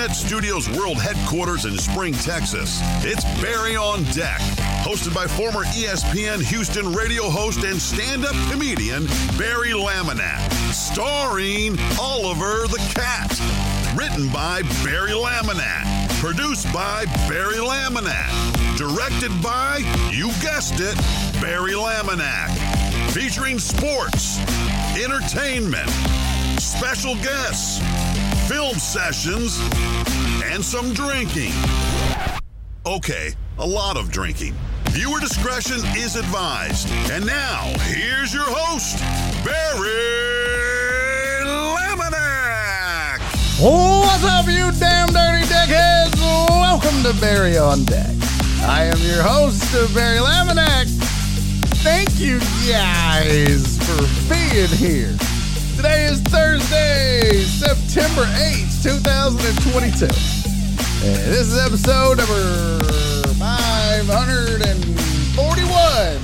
Internet Studios World Headquarters in Spring, Texas, it's Barry on Deck. Hosted by former ESPN Houston radio host and stand up comedian Barry Laminack. Starring Oliver the Cat. Written by Barry Laminack. Produced by Barry Laminack. Directed by, you guessed it, Barry Laminack. Featuring sports, entertainment, special guests, film sessions, and some drinking. Okay, a lot of drinking. Viewer discretion is advised. And now, here's your host, Barry Laminack. What's up, you damn dirty deckheads? Welcome to Barry on Deck. I am your host, Barry Laminack. Thank you guys for being here. Today is Thursday, September 8th, 2022. And this is episode number 541.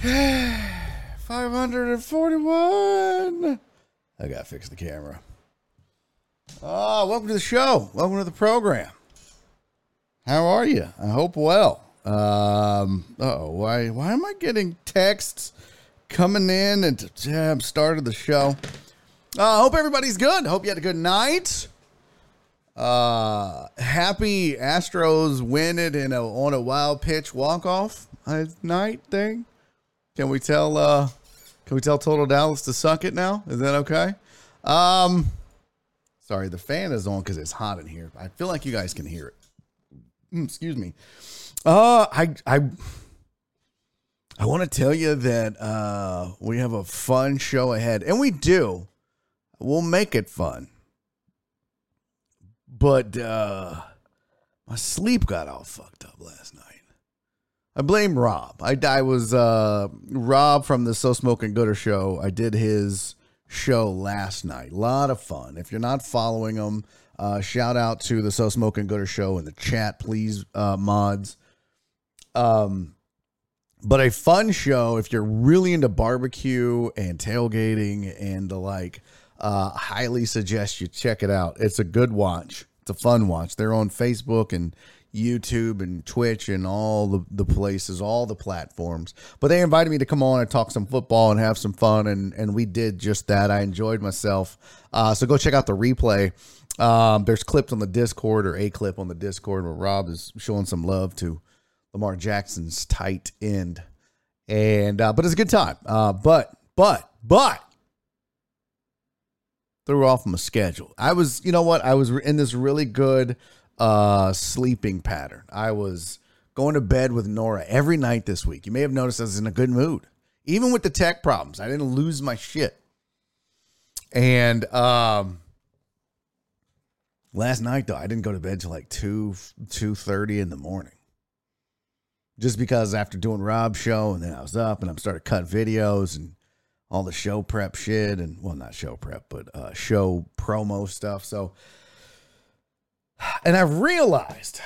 541. I gotta fix the camera. Ah, welcome to the show. Welcome to the program. How are you? I hope well. Um, oh, why why am I getting texts coming in and yeah, started the show? Uh, I hope everybody's good. Hope you had a good night. Uh, happy Astros win it in a on a wild pitch walk off night thing. Can we tell? Uh, can we tell Total Dallas to suck it now? Is that okay? Um, sorry, the fan is on because it's hot in here. I feel like you guys can hear it. Mm, excuse me. Uh, I I I want to tell you that uh we have a fun show ahead, and we do. We'll make it fun. But uh my sleep got all fucked up last night. I blame Rob. I, I was uh, Rob from the So Smoking Gooder show. I did his show last night. A lot of fun. If you're not following him, uh, shout out to the So Smoking Gooder show in the chat, please, uh, mods. Um, but a fun show if you're really into barbecue and tailgating and the like. Uh, highly suggest you check it out. It's a good watch. It's a fun watch. They're on Facebook and YouTube and Twitch and all the, the places, all the platforms. But they invited me to come on and talk some football and have some fun, and and we did just that. I enjoyed myself. Uh, so go check out the replay. Um, there's clips on the Discord or a clip on the Discord where Rob is showing some love to Lamar Jackson's tight end, and uh, but it's a good time. Uh, but but but threw off my schedule. I was, you know what? I was in this really good uh sleeping pattern. I was going to bed with Nora every night this week. You may have noticed I was in a good mood. Even with the tech problems, I didn't lose my shit. And um last night though, I didn't go to bed till like 2 2:30 in the morning. Just because after doing Rob's show and then I was up and i'm started cut videos and all the show prep shit and well not show prep but uh show promo stuff. So and I realized,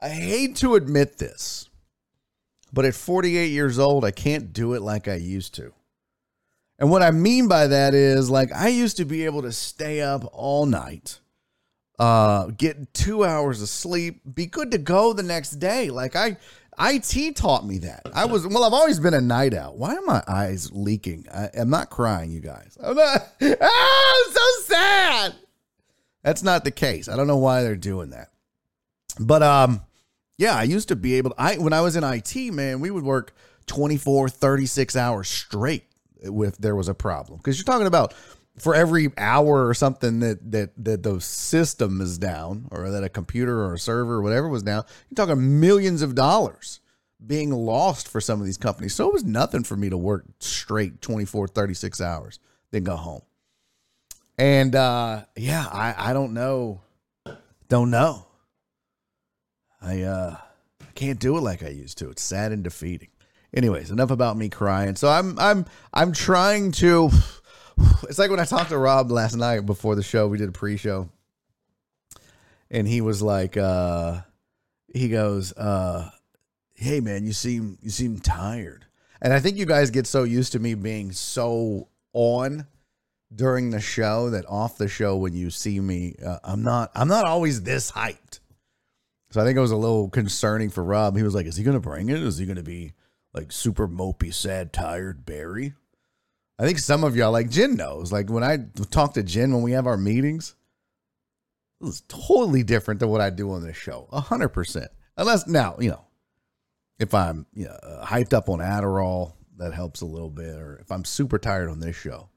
I hate to admit this, but at 48 years old, I can't do it like I used to. And what I mean by that is, like, I used to be able to stay up all night, uh, get two hours of sleep, be good to go the next day. Like, I, IT taught me that. I was, well, I've always been a night out. Why are my eyes leaking? I, I'm not crying, you guys. I'm not, ah, I'm so sad. That's not the case. I don't know why they're doing that. But um yeah, I used to be able to I when I was in IT, man, we would work 24, 36 hours straight if there was a problem. Cuz you're talking about for every hour or something that that that the system is down or that a computer or a server or whatever was down, you're talking millions of dollars being lost for some of these companies. So it was nothing for me to work straight 24, 36 hours, then go home. And uh, yeah, I, I don't know. Don't know. I uh can't do it like I used to. It's sad and defeating. Anyways, enough about me crying. So I'm I'm I'm trying to it's like when I talked to Rob last night before the show, we did a pre-show. And he was like uh he goes, uh, hey man, you seem you seem tired. And I think you guys get so used to me being so on during the show that off the show when you see me, uh, I'm not I'm not always this hyped. So I think it was a little concerning for Rob. He was like, "Is he going to bring it? Is he going to be like super mopey, sad, tired Barry?" I think some of y'all like Jen knows. Like when I talk to Jen when we have our meetings, it's totally different than what I do on this show. Hundred percent. Unless now, you know, if I'm you know, uh, hyped up on Adderall, that helps a little bit, or if I'm super tired on this show,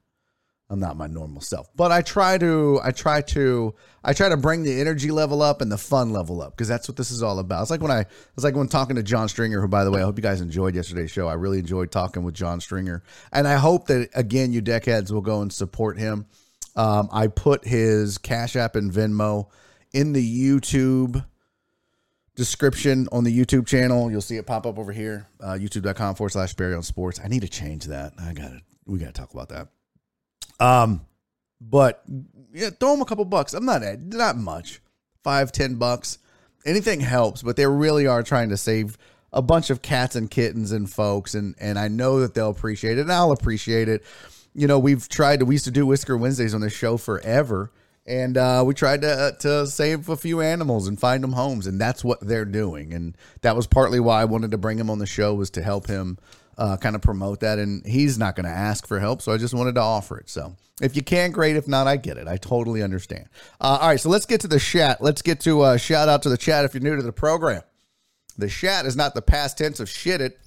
I'm not my normal self. But I try to I try to I try to bring the energy level up and the fun level up because that's what this is all about. It's like when I it's like when talking to John Stringer, who by the way, I hope you guys enjoyed yesterday's show. I really enjoyed talking with John Stringer. And I hope that again you deckheads will go and support him. Um, I put his Cash App and Venmo in the YouTube description on the YouTube channel. You'll see it pop up over here. Uh, YouTube.com forward slash Barry on Sports. I need to change that. I got it. We got to talk about that. Um, but yeah, throw them a couple bucks. I'm not not much, five ten bucks. Anything helps, but they really are trying to save a bunch of cats and kittens and folks, and and I know that they'll appreciate it, and I'll appreciate it. You know, we've tried to we used to do Whisker Wednesdays on this show forever, and uh, we tried to uh, to save a few animals and find them homes, and that's what they're doing, and that was partly why I wanted to bring him on the show was to help him uh, kind of promote that. And he's not going to ask for help. So I just wanted to offer it. So if you can, great. If not, I get it. I totally understand. Uh, all right. So let's get to the chat. Let's get to uh, shout out to the chat if you're new to the program. The chat is not the past tense of shit it.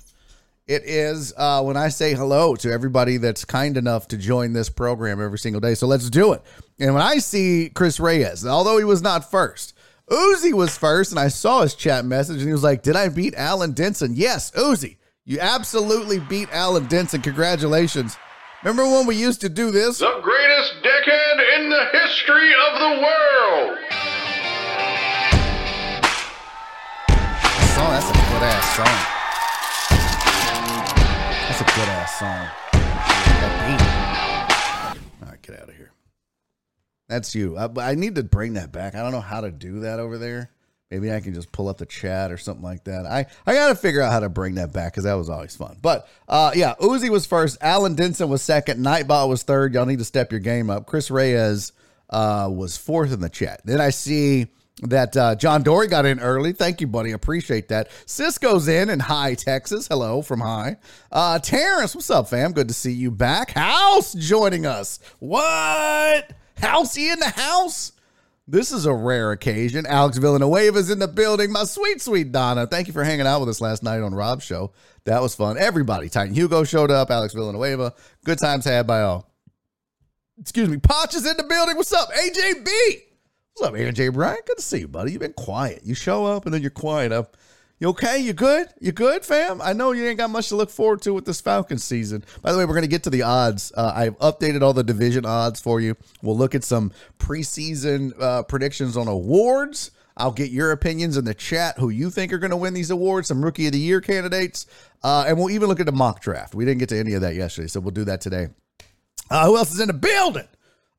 It is uh, when I say hello to everybody that's kind enough to join this program every single day. So let's do it. And when I see Chris Reyes, although he was not first, Uzi was first, and I saw his chat message, and he was like, "Did I beat Alan Denson?" Yes, Uzi. You absolutely beat Alan Denson. Congratulations. Remember when we used to do this? The greatest decade in the history of the world. Song, that's a good ass song. That's a good ass song. That beat. All right, get out of here. That's you. I, I need to bring that back. I don't know how to do that over there. Maybe I can just pull up the chat or something like that. I, I got to figure out how to bring that back because that was always fun. But uh, yeah, Uzi was first. Alan Denson was second. Nightbot was third. Y'all need to step your game up. Chris Reyes uh, was fourth in the chat. Then I see that uh, John Dory got in early. Thank you, buddy. Appreciate that. Cisco's in in High, Texas. Hello from High. Uh, Terrence, what's up, fam? Good to see you back. House joining us. What? Housey in the house? This is a rare occasion. Alex Villanueva's in the building. My sweet, sweet Donna. Thank you for hanging out with us last night on Rob's show. That was fun. Everybody. Titan Hugo showed up. Alex Villanueva. Good times had by all. Excuse me. Potch is in the building. What's up? AJB. What's up, AJ Bryant? Good to see you, buddy. You've been quiet. You show up and then you're quiet. Up. You okay? You good? You good, fam? I know you ain't got much to look forward to with this Falcons season. By the way, we're going to get to the odds. Uh, I've updated all the division odds for you. We'll look at some preseason uh, predictions on awards. I'll get your opinions in the chat who you think are going to win these awards, some rookie of the year candidates. Uh, and we'll even look at the mock draft. We didn't get to any of that yesterday, so we'll do that today. Uh, who else is in the building?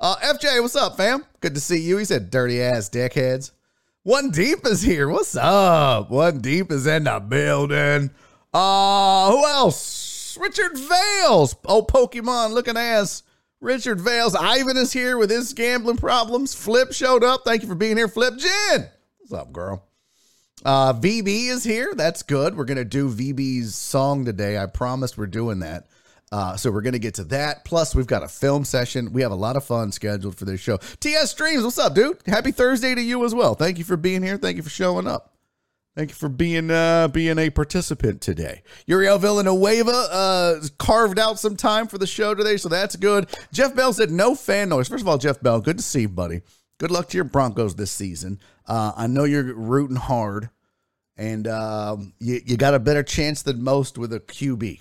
Uh, FJ, what's up, fam? Good to see you. He said, dirty ass dickheads. One Deep is here. What's up? One Deep is in the building. Uh, who else? Richard Vales. Oh, Pokemon looking ass. Richard Vales. Ivan is here with his gambling problems. Flip showed up. Thank you for being here, Flip. Jen. What's up, girl? Uh, VB is here. That's good. We're going to do VB's song today. I promised we're doing that. Uh, so we're going to get to that. Plus, we've got a film session. We have a lot of fun scheduled for this show. TS Streams, what's up, dude? Happy Thursday to you as well. Thank you for being here. Thank you for showing up. Thank you for being uh, being a participant today. Uriel Villanueva uh, carved out some time for the show today, so that's good. Jeff Bell said no fan noise. First of all, Jeff Bell, good to see you, buddy. Good luck to your Broncos this season. Uh, I know you're rooting hard, and um, you, you got a better chance than most with a QB.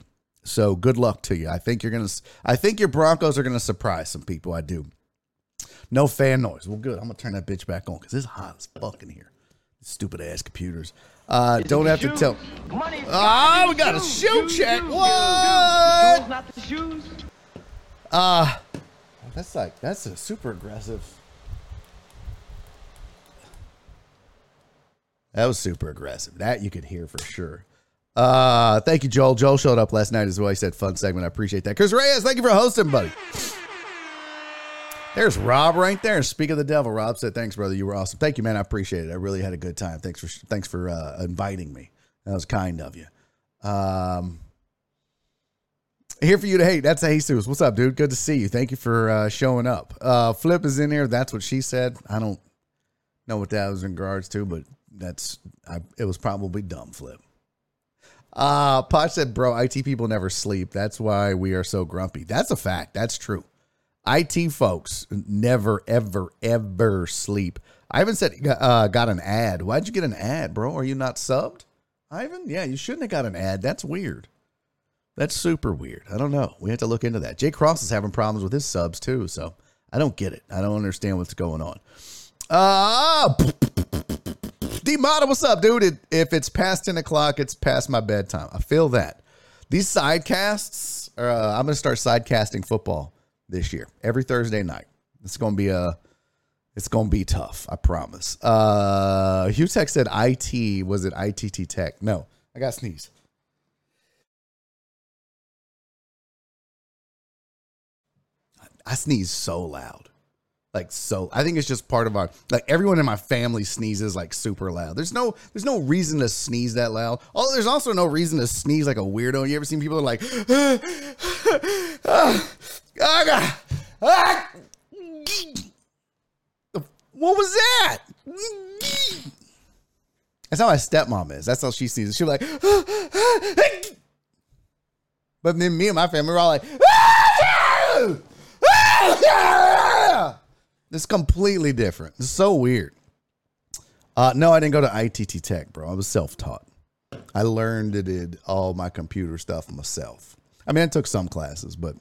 So good luck to you. I think you're gonna. I think your Broncos are gonna surprise some people. I do. No fan noise. Well, good. I'm gonna turn that bitch back on because it's hot as fuck in here. Stupid ass computers. Uh, don't have to tell. Ah, oh, we got a shoe check. What? Not the shoes. Uh, that's like that's a super aggressive. That was super aggressive. That you could hear for sure. Uh, thank you, Joel. Joel showed up last night as well. He said, fun segment. I appreciate that. Chris Reyes, thank you for hosting, buddy. There's Rob right there. Speak of the devil. Rob said, "Thanks, brother. You were awesome. Thank you, man. I appreciate it. I really had a good time. Thanks for thanks for uh, inviting me. That was kind of you." Um, here for you to hate. That's Jesus. What's up, dude? Good to see you. Thank you for uh, showing up. Uh, Flip is in here. That's what she said. I don't know what that was in regards to, but that's I, it was probably dumb. Flip. Uh, Posh said, "Bro, IT people never sleep. That's why we are so grumpy. That's a fact. That's true. IT folks never, ever, ever sleep. Ivan said, uh, got an ad. Why'd you get an ad, bro? Are you not subbed? Ivan? Yeah, you shouldn't have got an ad. That's weird. That's super weird. I don't know. We have to look into that. Jay Cross is having problems with his subs too, so I don't get it. I don't understand what's going on. Uh, D what's up, dude? If it's past 10 o'clock, it's past my bedtime. I feel that. These sidecasts, uh, I'm going to start sidecasting football this year, every Thursday night. It's going to be a. It's gonna be tough, I promise. Uh Hugh Tech said IT. Was it ITT Tech? No, I got sneeze. I sneeze so loud. Like so I think it's just part of our like everyone in my family sneezes like super loud. There's no there's no reason to sneeze that loud. Oh, there's also no reason to sneeze like a weirdo. You ever seen people like ah, ah, ah, what was that? That's how my stepmom is. That's how she it. She's like, but then me and my family were all like, it's completely different. It's so weird. Uh, no, I didn't go to ITT Tech, bro. I was self taught. I learned to did all my computer stuff myself. I mean, I took some classes, but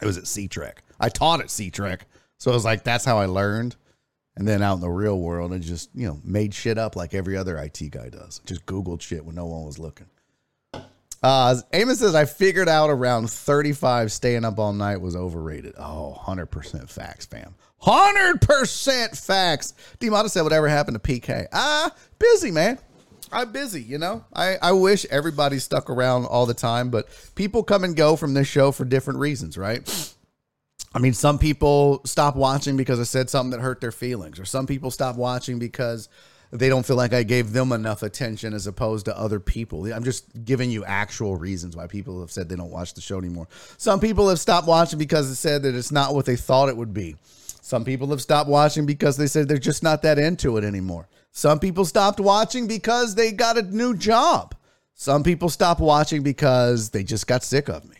it was at C Trek. I taught at C Trek. So it was like, that's how I learned. And then out in the real world, I just, you know, made shit up like every other IT guy does. Just Googled shit when no one was looking. Uh, Amos says, I figured out around 35 staying up all night was overrated. Oh, 100% facts, fam. 100% facts. Demata said, whatever happened to PK? Ah, busy, man. I'm busy, you know. I, I wish everybody stuck around all the time, but people come and go from this show for different reasons, right? I mean, some people stop watching because I said something that hurt their feelings, or some people stop watching because they don't feel like I gave them enough attention as opposed to other people. I'm just giving you actual reasons why people have said they don't watch the show anymore. Some people have stopped watching because it said that it's not what they thought it would be. Some people have stopped watching because they said they're just not that into it anymore. Some people stopped watching because they got a new job. Some people stopped watching because they just got sick of me.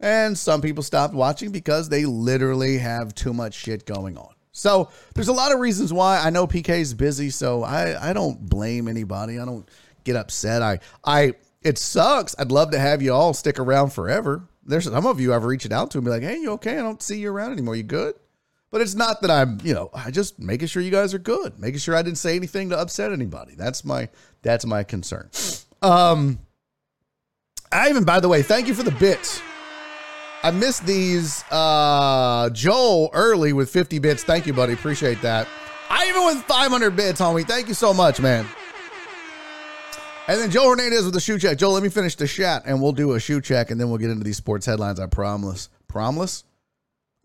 And some people stopped watching because they literally have too much shit going on. So there's a lot of reasons why I know PK is busy. So I, I don't blame anybody. I don't get upset. I I it sucks. I'd love to have you all stick around forever. There's some of you I've reached out to and be like, hey, you okay? I don't see you around anymore. You good? But it's not that I'm, you know, I just making sure you guys are good, making sure I didn't say anything to upset anybody. That's my that's my concern. Um I even by the way, thank you for the bits. I missed these. Uh, Joel early with 50 bits. Thank you, buddy. Appreciate that. I even with 500 bits, homie. Thank you so much, man. And then Joe Hernandez with the shoe check. Joe, let me finish the chat and we'll do a shoe check and then we'll get into these sports headlines. I promise. Promise?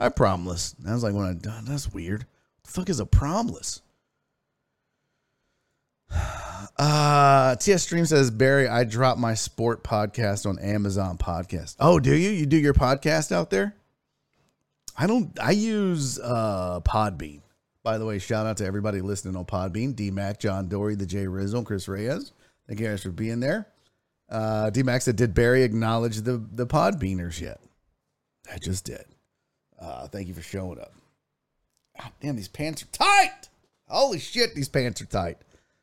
I promise. That was like when I done. That's weird. What the fuck is a promise? Uh, TS Stream says, Barry, I dropped my sport podcast on Amazon Podcast. Oh, do you? You do your podcast out there? I don't, I use uh, Podbean. By the way, shout out to everybody listening on Podbean D Mac, John Dory, the J Rizzo, Chris Reyes. Thank you guys for being there. Uh, D Mac said, Did Barry acknowledge the, the Podbeaners yet? I just did. Uh, thank you for showing up. God damn, these pants are tight. Holy shit, these pants are tight.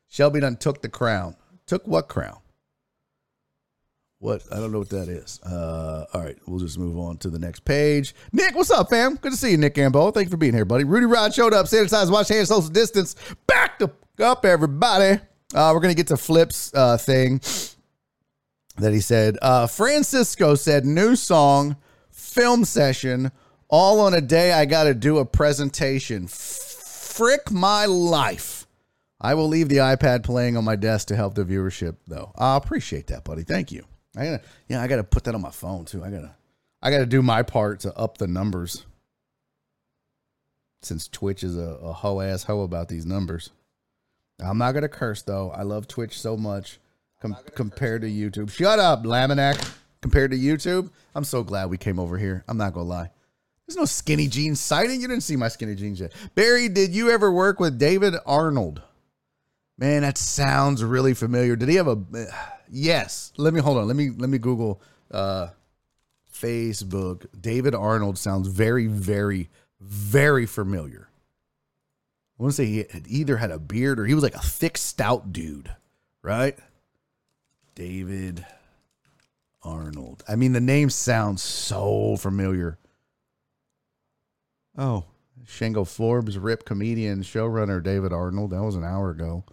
Shelby done took the crown. Took what crown? What? I don't know what that is. Uh, all right, we'll just move on to the next page. Nick, what's up, fam? Good to see you, Nick Gambo. Thank you for being here, buddy. Rudy Rod showed up. Sanitize, wash hands, social distance. Back to up, everybody. Uh, we're gonna get to Flip's uh, thing that he said. Uh, Francisco said, "New song, film session, all on a day. I got to do a presentation. Frick my life." I will leave the iPad playing on my desk to help the viewership, though. I appreciate that, buddy. Thank you. I gotta, yeah, I gotta put that on my phone too. I gotta, I gotta do my part to up the numbers. since Twitch is a, a hoe ass hoe about these numbers. I'm not gonna curse though. I love Twitch so much com- compared to YouTube. Shut up, Laminack. Compared to YouTube, I'm so glad we came over here. I'm not gonna lie. There's no skinny jeans sighting. You didn't see my skinny jeans yet. Barry, did you ever work with David Arnold? Man, that sounds really familiar. Did he have a? Yes. Let me hold on. Let me let me Google uh, Facebook. David Arnold sounds very, very, very familiar. I want to say he had either had a beard or he was like a thick, stout dude, right? David Arnold. I mean, the name sounds so familiar. Oh, Shango Forbes, Rip comedian, showrunner David Arnold. That was an hour ago.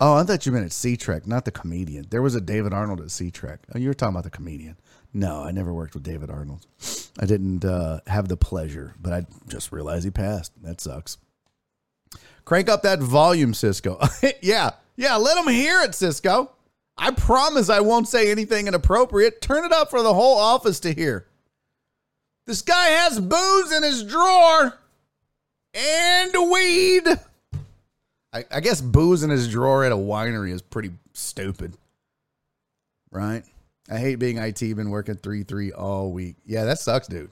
Oh, I thought you meant at C Trek, not the comedian. There was a David Arnold at C Trek. Oh, you were talking about the comedian. No, I never worked with David Arnold. I didn't uh, have the pleasure, but I just realized he passed. That sucks. Crank up that volume, Cisco. yeah, yeah, let him hear it, Cisco. I promise I won't say anything inappropriate. Turn it up for the whole office to hear. This guy has booze in his drawer and weed. I, I guess booze in his drawer at a winery is pretty stupid. Right? I hate being IT, been working 3 3 all week. Yeah, that sucks, dude.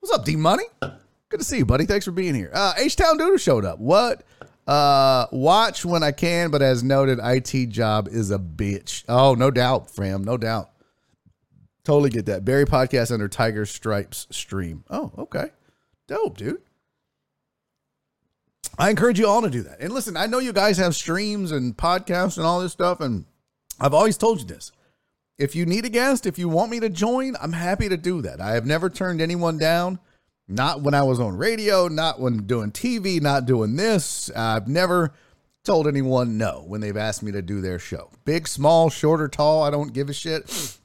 What's up, D Money? Good to see you, buddy. Thanks for being here. Uh, H Town Doodle showed up. What? Uh, watch when I can, but as noted, IT job is a bitch. Oh, no doubt, fam. No doubt. Totally get that. Barry podcast under Tiger Stripes stream. Oh, okay. Dope, dude. I encourage you all to do that. And listen, I know you guys have streams and podcasts and all this stuff, and I've always told you this. If you need a guest, if you want me to join, I'm happy to do that. I have never turned anyone down. Not when I was on radio, not when doing TV, not doing this. I've never told anyone no when they've asked me to do their show. Big, small, short or tall, I don't give a shit.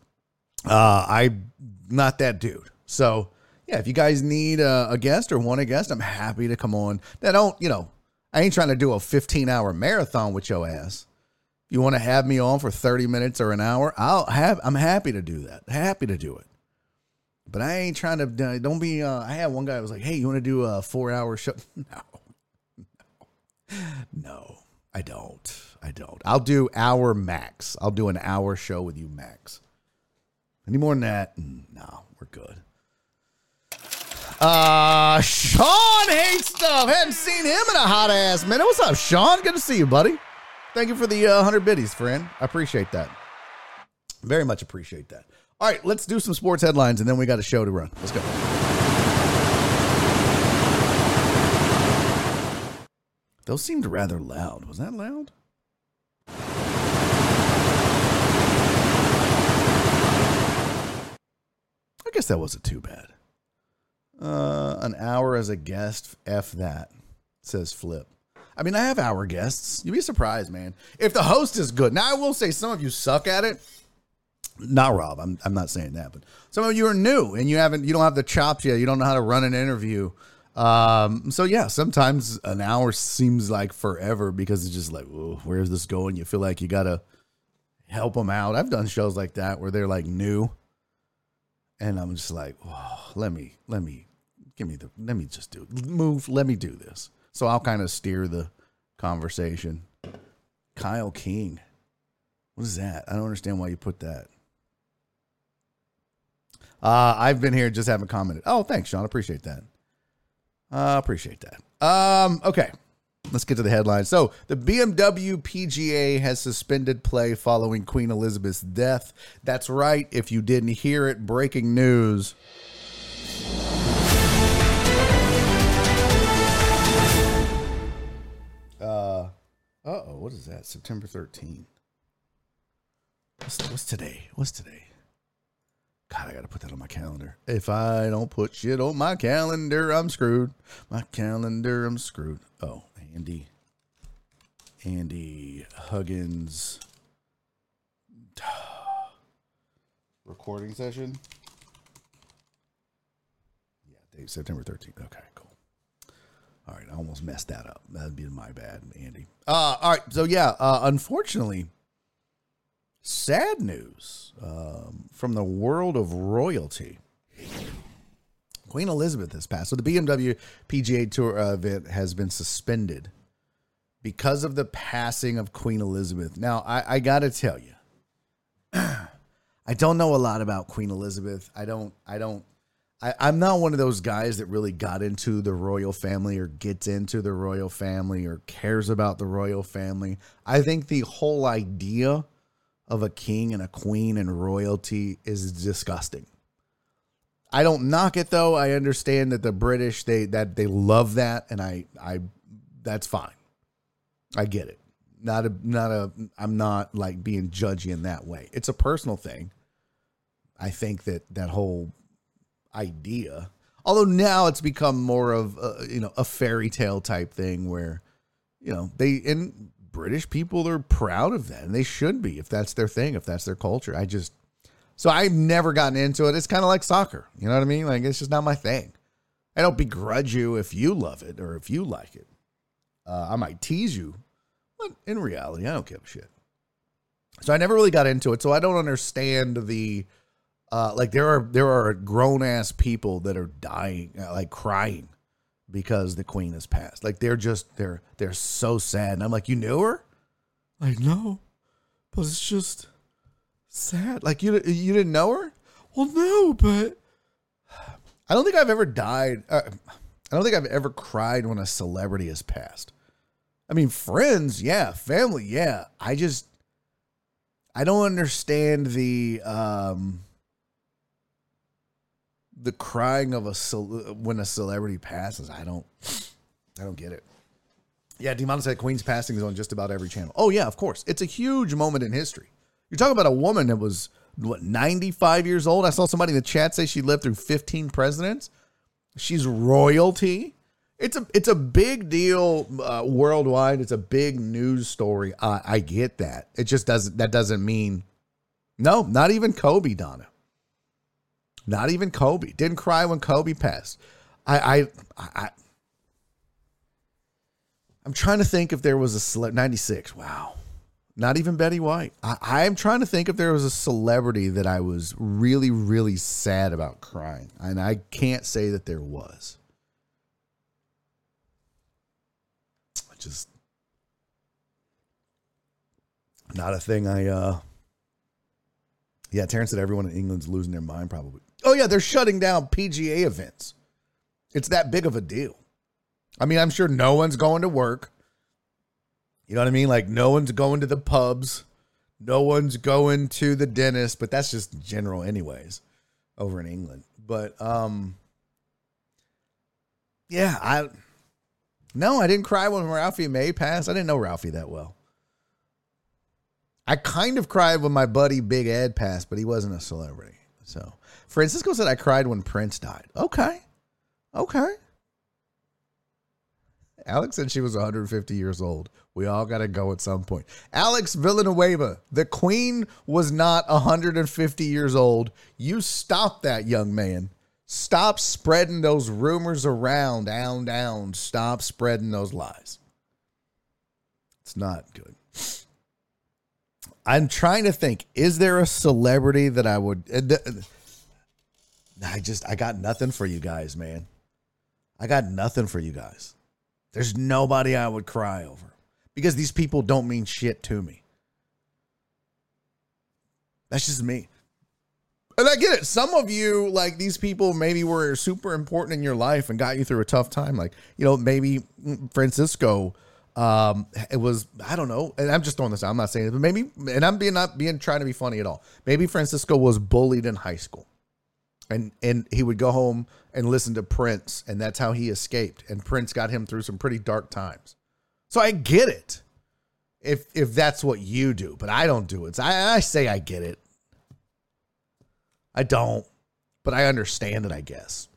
Uh, I'm not that dude. So yeah, if you guys need a, a, guest or want a guest, I'm happy to come on. Now, don't, you know, I ain't trying to do a 15 hour marathon with your ass. If you want to have me on for 30 minutes or an hour, I'll have, I'm happy to do that. Happy to do it. But I ain't trying to, don't be, uh, I had one guy was like, hey, you want to do a four hour show? No, no, no, I don't. I don't. I'll do hour max. I'll do an hour show with you max. Any more than that? Mm, no, we're good. Uh, Sean hates stuff. Hadn't seen him in a hot ass minute. What's up, Sean? Good to see you, buddy. Thank you for the uh, 100 biddies, friend. I appreciate that. Very much appreciate that. All right, let's do some sports headlines and then we got a show to run. Let's go. Those seemed rather loud. Was that loud? I guess that wasn't too bad. Uh, an hour as a guest. F that, says Flip. I mean, I have hour guests. You'd be surprised, man. If the host is good. Now, I will say some of you suck at it. Not Rob. I'm, I'm not saying that, but some of you are new and you haven't, you don't have the chops yet. You don't know how to run an interview. Um, so yeah, sometimes an hour seems like forever because it's just like, where's this going? You feel like you got to help them out. I've done shows like that where they're like new and I'm just like, oh, let me, let me, give me the, let me just do move, let me do this. So I'll kind of steer the conversation. Kyle King, what is that? I don't understand why you put that. Uh, I've been here, just haven't commented. Oh, thanks, Sean. Appreciate that. Uh, appreciate that. Um, okay. Let's get to the headlines. So, the BMW PGA has suspended play following Queen Elizabeth's death. That's right. If you didn't hear it, breaking news. Uh oh, what is that? September 13th. What's, what's today? What's today? God, I got to put that on my calendar. If I don't put shit on my calendar, I'm screwed. My calendar, I'm screwed. Oh, Andy. Andy Huggins. Recording session. Yeah, Dave, September 13th. Okay, cool. All right, I almost messed that up. That'd be my bad, Andy. Uh, all right, so yeah, uh, unfortunately, sad news um, from the world of royalty. Queen Elizabeth has passed. So the BMW PGA Tour event has been suspended because of the passing of Queen Elizabeth. Now, I, I got to tell you, I don't know a lot about Queen Elizabeth. I don't, I don't, I, I'm not one of those guys that really got into the royal family or gets into the royal family or cares about the royal family. I think the whole idea of a king and a queen and royalty is disgusting. I don't knock it though. I understand that the British they that they love that and I I that's fine. I get it. Not a not a I'm not like being judgy in that way. It's a personal thing. I think that that whole idea although now it's become more of a, you know a fairy tale type thing where you know they and British people are proud of that and they should be if that's their thing if that's their culture. I just so I've never gotten into it. It's kind of like soccer. You know what I mean? Like it's just not my thing. I don't begrudge you if you love it or if you like it. Uh, I might tease you, but in reality, I don't give a shit. So I never really got into it. So I don't understand the uh, like there are there are grown ass people that are dying, uh, like crying because the queen has passed. Like they're just they're they're so sad. And I'm like, you knew her? Like no, but it's just sad. Like you you didn't know her? Well, no, but I don't think I've ever died. Uh, I don't think I've ever cried when a celebrity has passed. I mean, friends, yeah, family, yeah. I just I don't understand the um the crying of a cel- when a celebrity passes. I don't I don't get it. Yeah, Demon said Queen's passing is on just about every channel. Oh yeah, of course. It's a huge moment in history. You're talking about a woman that was what 95 years old. I saw somebody in the chat say she lived through 15 presidents. She's royalty. It's a it's a big deal uh, worldwide. It's a big news story. I get that. It just doesn't. That doesn't mean. No, not even Kobe, Donna. Not even Kobe. Didn't cry when Kobe passed. I I I. I'm trying to think if there was a select 96. Wow. Not even Betty White. I, am trying to think if there was a celebrity that I was really, really sad about crying. And I can't say that there was. I just not a thing I uh yeah, Terrence said everyone in England's losing their mind probably. Oh yeah, they're shutting down PGA events. It's that big of a deal. I mean, I'm sure no one's going to work. You know what I mean? Like no one's going to the pubs, no one's going to the dentist, but that's just general anyways over in England. But um yeah, I no, I didn't cry when Ralphie May passed. I didn't know Ralphie that well. I kind of cried when my buddy Big Ed passed, but he wasn't a celebrity. So Francisco said I cried when Prince died. Okay. Okay. Alex said she was 150 years old. We all got to go at some point. Alex Villanueva, the queen was not 150 years old. You stop that, young man. Stop spreading those rumors around, down, down. Stop spreading those lies. It's not good. I'm trying to think. Is there a celebrity that I would? Uh, I just I got nothing for you guys, man. I got nothing for you guys. There's nobody I would cry over because these people don't mean shit to me. That's just me. And I get it. Some of you, like these people, maybe were super important in your life and got you through a tough time. Like, you know, maybe Francisco, um, it was, I don't know. And I'm just throwing this out. I'm not saying it, but maybe, and I'm being not being trying to be funny at all. Maybe Francisco was bullied in high school and and he would go home and listen to Prince, and that's how he escaped. And Prince got him through some pretty dark times. So I get it, if if that's what you do, but I don't do it. So I, I say I get it. I don't, but I understand it. I guess.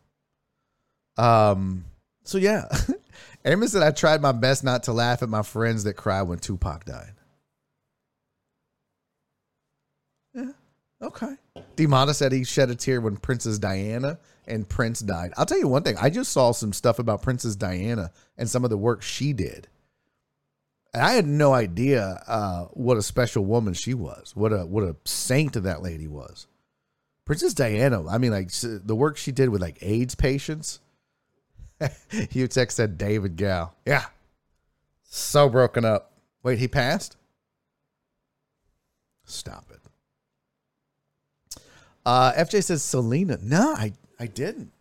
Um. So yeah, Amos said I tried my best not to laugh at my friends that cried when Tupac died. Yeah. Okay. Demata said he shed a tear when Princess Diana and Prince died. I'll tell you one thing. I just saw some stuff about Princess Diana and some of the work she did. And I had no idea uh, what a special woman she was. What a what a saint that lady was. Princess Diana. I mean, like the work she did with like AIDS patients. Hugh Tech said David Gow. Yeah, so broken up. Wait, he passed. Stop it. Uh, FJ says Selena. No, I I didn't.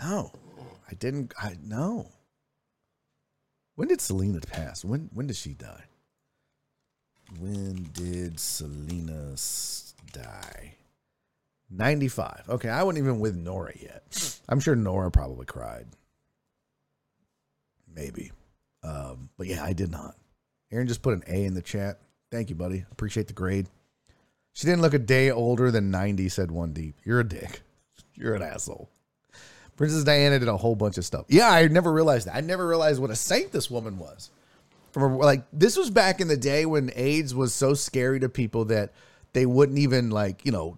No, I didn't. I no. When did Selena pass? When when did she die? When did Selena die? 95. Okay, I wasn't even with Nora yet. I'm sure Nora probably cried. Maybe. Um, but yeah, I did not. Aaron just put an A in the chat. Thank you, buddy. Appreciate the grade. She didn't look a day older than 90, said One Deep. You're a dick. You're an asshole. Princess Diana did a whole bunch of stuff. Yeah, I never realized that. I never realized what a saint this woman was. From a, like this was back in the day when AIDS was so scary to people that they wouldn't even like, you know,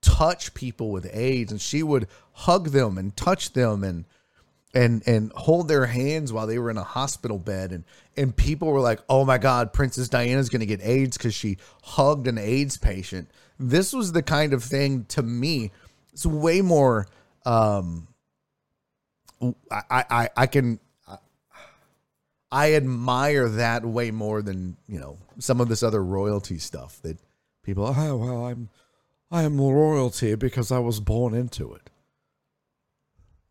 touch people with AIDS and she would hug them and touch them and and and hold their hands while they were in a hospital bed and and people were like, "Oh my god, Princess Diana's going to get AIDS cuz she hugged an AIDS patient." This was the kind of thing to me it's way more um I I I can I admire that way more than, you know, some of this other royalty stuff that people, oh, well, I'm I am royalty because I was born into it.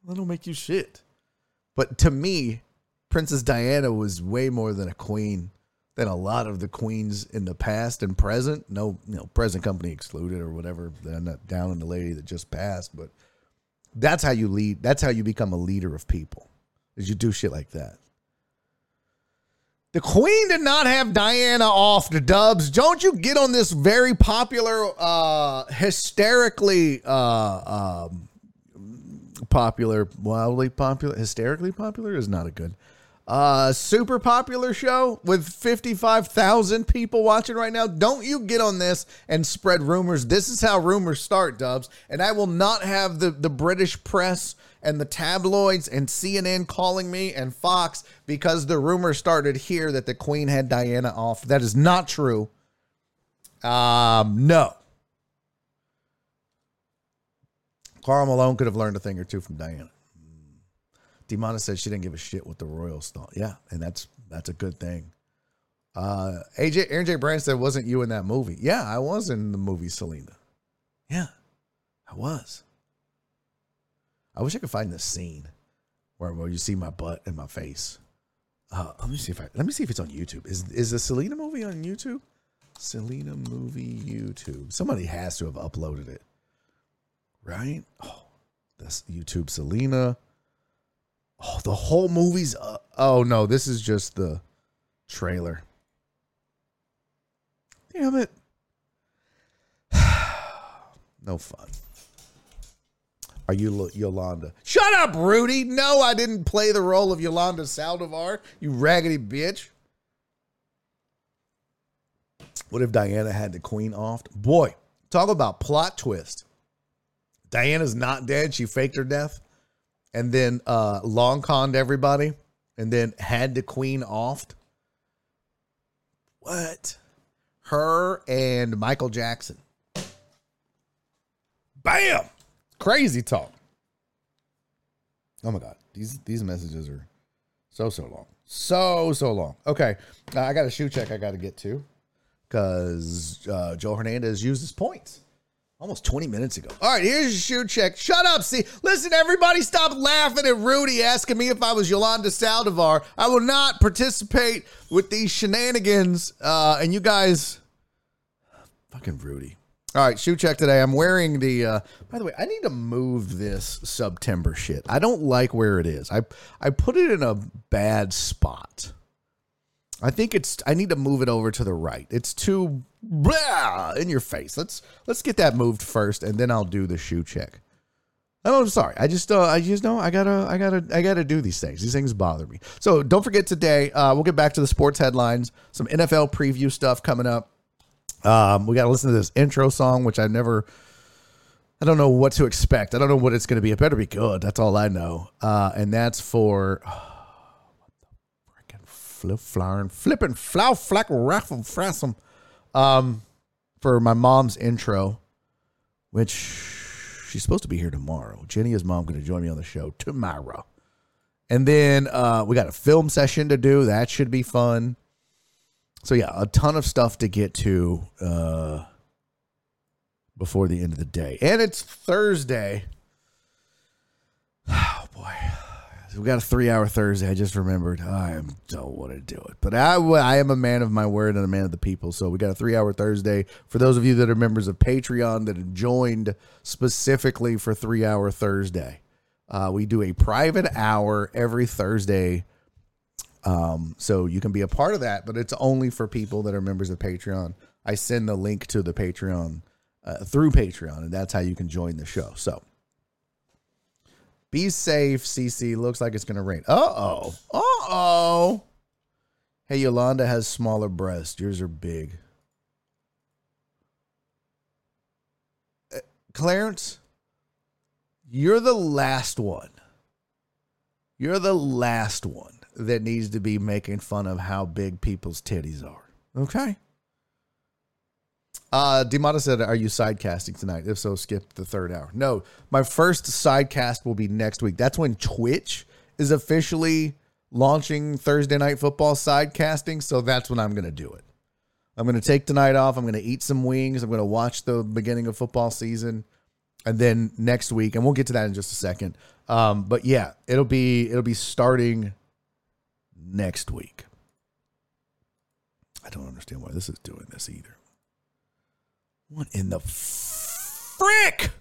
That'll make you shit. But to me, Princess Diana was way more than a queen than a lot of the queens in the past and present. No, you know, present company excluded or whatever. I'm not down on the lady that just passed, but that's how you lead. That's how you become a leader of people. Is you do shit like that. The Queen did not have Diana off the dubs. Don't you get on this very popular, uh, hysterically uh, um, popular, wildly popular, hysterically popular is not a good, uh, super popular show with 55,000 people watching right now. Don't you get on this and spread rumors. This is how rumors start, dubs. And I will not have the, the British press and the tabloids and CNN calling me and Fox because the rumor started here that the Queen had Diana off. That is not true. Um, no. Karl Malone could have learned a thing or two from Diana. Demona said she didn't give a shit what the Royals thought. Yeah, and that's that's a good thing. Uh, AJ Aaron J. Brand said, "Wasn't you in that movie?" Yeah, I was in the movie Selena. Yeah, I was. I wish I could find the scene where, where you see my butt and my face. Uh, let me see if I let me see if it's on YouTube. Is is the Selena movie on YouTube? Selena movie YouTube. Somebody has to have uploaded it, right? Oh, that's YouTube Selena. Oh, the whole movie's. Uh, oh no, this is just the trailer. Damn it. no fun. Are you Yolanda? Shut up, Rudy. No, I didn't play the role of Yolanda Saldivar, you raggedy bitch. What if Diana had the queen offed? Boy, talk about plot twist. Diana's not dead. She faked her death and then uh, long conned everybody and then had the queen offed. What? Her and Michael Jackson. Bam! Crazy talk. Oh my god, these these messages are so so long, so so long. Okay, uh, I got a shoe check I got to get to because uh, Joe Hernandez used his points almost 20 minutes ago. All right, here's your shoe check. Shut up, see. Listen, everybody, stop laughing at Rudy asking me if I was Yolanda Saldivar. I will not participate with these shenanigans. Uh, and you guys, fucking Rudy. All right, shoe check today. I'm wearing the. Uh, by the way, I need to move this September shit. I don't like where it is. I I put it in a bad spot. I think it's. I need to move it over to the right. It's too blah in your face. Let's let's get that moved first, and then I'll do the shoe check. Oh, I'm sorry. I just, uh, I just know I gotta, I gotta, I gotta do these things. These things bother me. So don't forget today. Uh, we'll get back to the sports headlines. Some NFL preview stuff coming up. Um, we got to listen to this intro song, which I never, I don't know what to expect. I don't know what it's to be. It better be good. That's all I know. Uh, and that's for freaking flip flipping, flow, flack, raffle, frassum. Um, for my mom's intro, which she's supposed to be here tomorrow. Jenny is mom going to join me on the show tomorrow. And then uh, we got a film session to do. That should be fun. So yeah, a ton of stuff to get to uh, before the end of the day, and it's Thursday. Oh boy, we got a three-hour Thursday. I just remembered. I don't want to do it, but I, I am a man of my word and a man of the people. So we got a three-hour Thursday for those of you that are members of Patreon that have joined specifically for three-hour Thursday. Uh, we do a private hour every Thursday um, so you can be a part of that, but it's only for people that are members of Patreon. I send the link to the Patreon uh, through Patreon, and that's how you can join the show. So be safe, CC. Looks like it's going to rain. Uh oh. Uh oh. Hey, Yolanda has smaller breasts. Yours are big. Uh, Clarence, you're the last one. You're the last one that needs to be making fun of how big people's titties are. Okay. Uh, Demata said, "Are you sidecasting tonight? If so, skip the third hour." No, my first sidecast will be next week. That's when Twitch is officially launching Thursday night football sidecasting. So that's when I'm going to do it. I'm going to take tonight off. I'm going to eat some wings. I'm going to watch the beginning of football season, and then next week, and we'll get to that in just a second. Um, but yeah, it'll be it'll be starting next week. I don't understand why this is doing this either. What in the frick?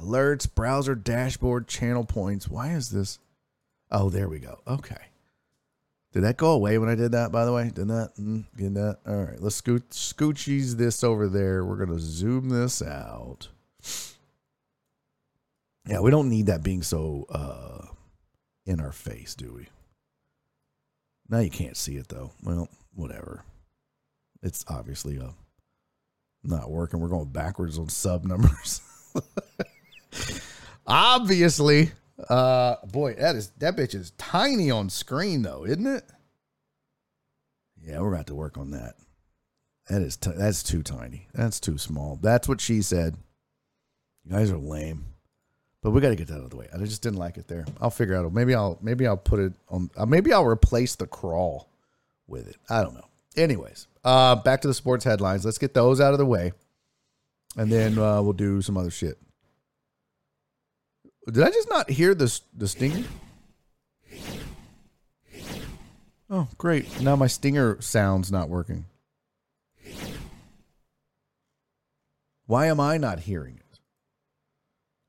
Alerts, browser, dashboard, channel points. Why is this? Oh, there we go. Okay. Did that go away when I did that, by the way? Did that? Mm, get that? All right. Let's scoot, scoochies this over there. We're going to zoom this out. Yeah, we don't need that being so uh, in our face, do we? Now you can't see it though. Well, whatever. It's obviously uh, not working. We're going backwards on sub numbers. obviously. Uh boy, that is that bitch is tiny on screen though, isn't it? Yeah, we're about to work on that. That is t- that's too tiny. That's too small. That's what she said. You guys are lame. But we got to get that out of the way. I just didn't like it there. I'll figure out. Maybe I'll maybe I'll put it on. Uh, maybe I'll replace the crawl with it. I don't know. Anyways, uh, back to the sports headlines. Let's get those out of the way, and then uh, we'll do some other shit. Did I just not hear the the stinger? Oh, great! Now my stinger sound's not working. Why am I not hearing it?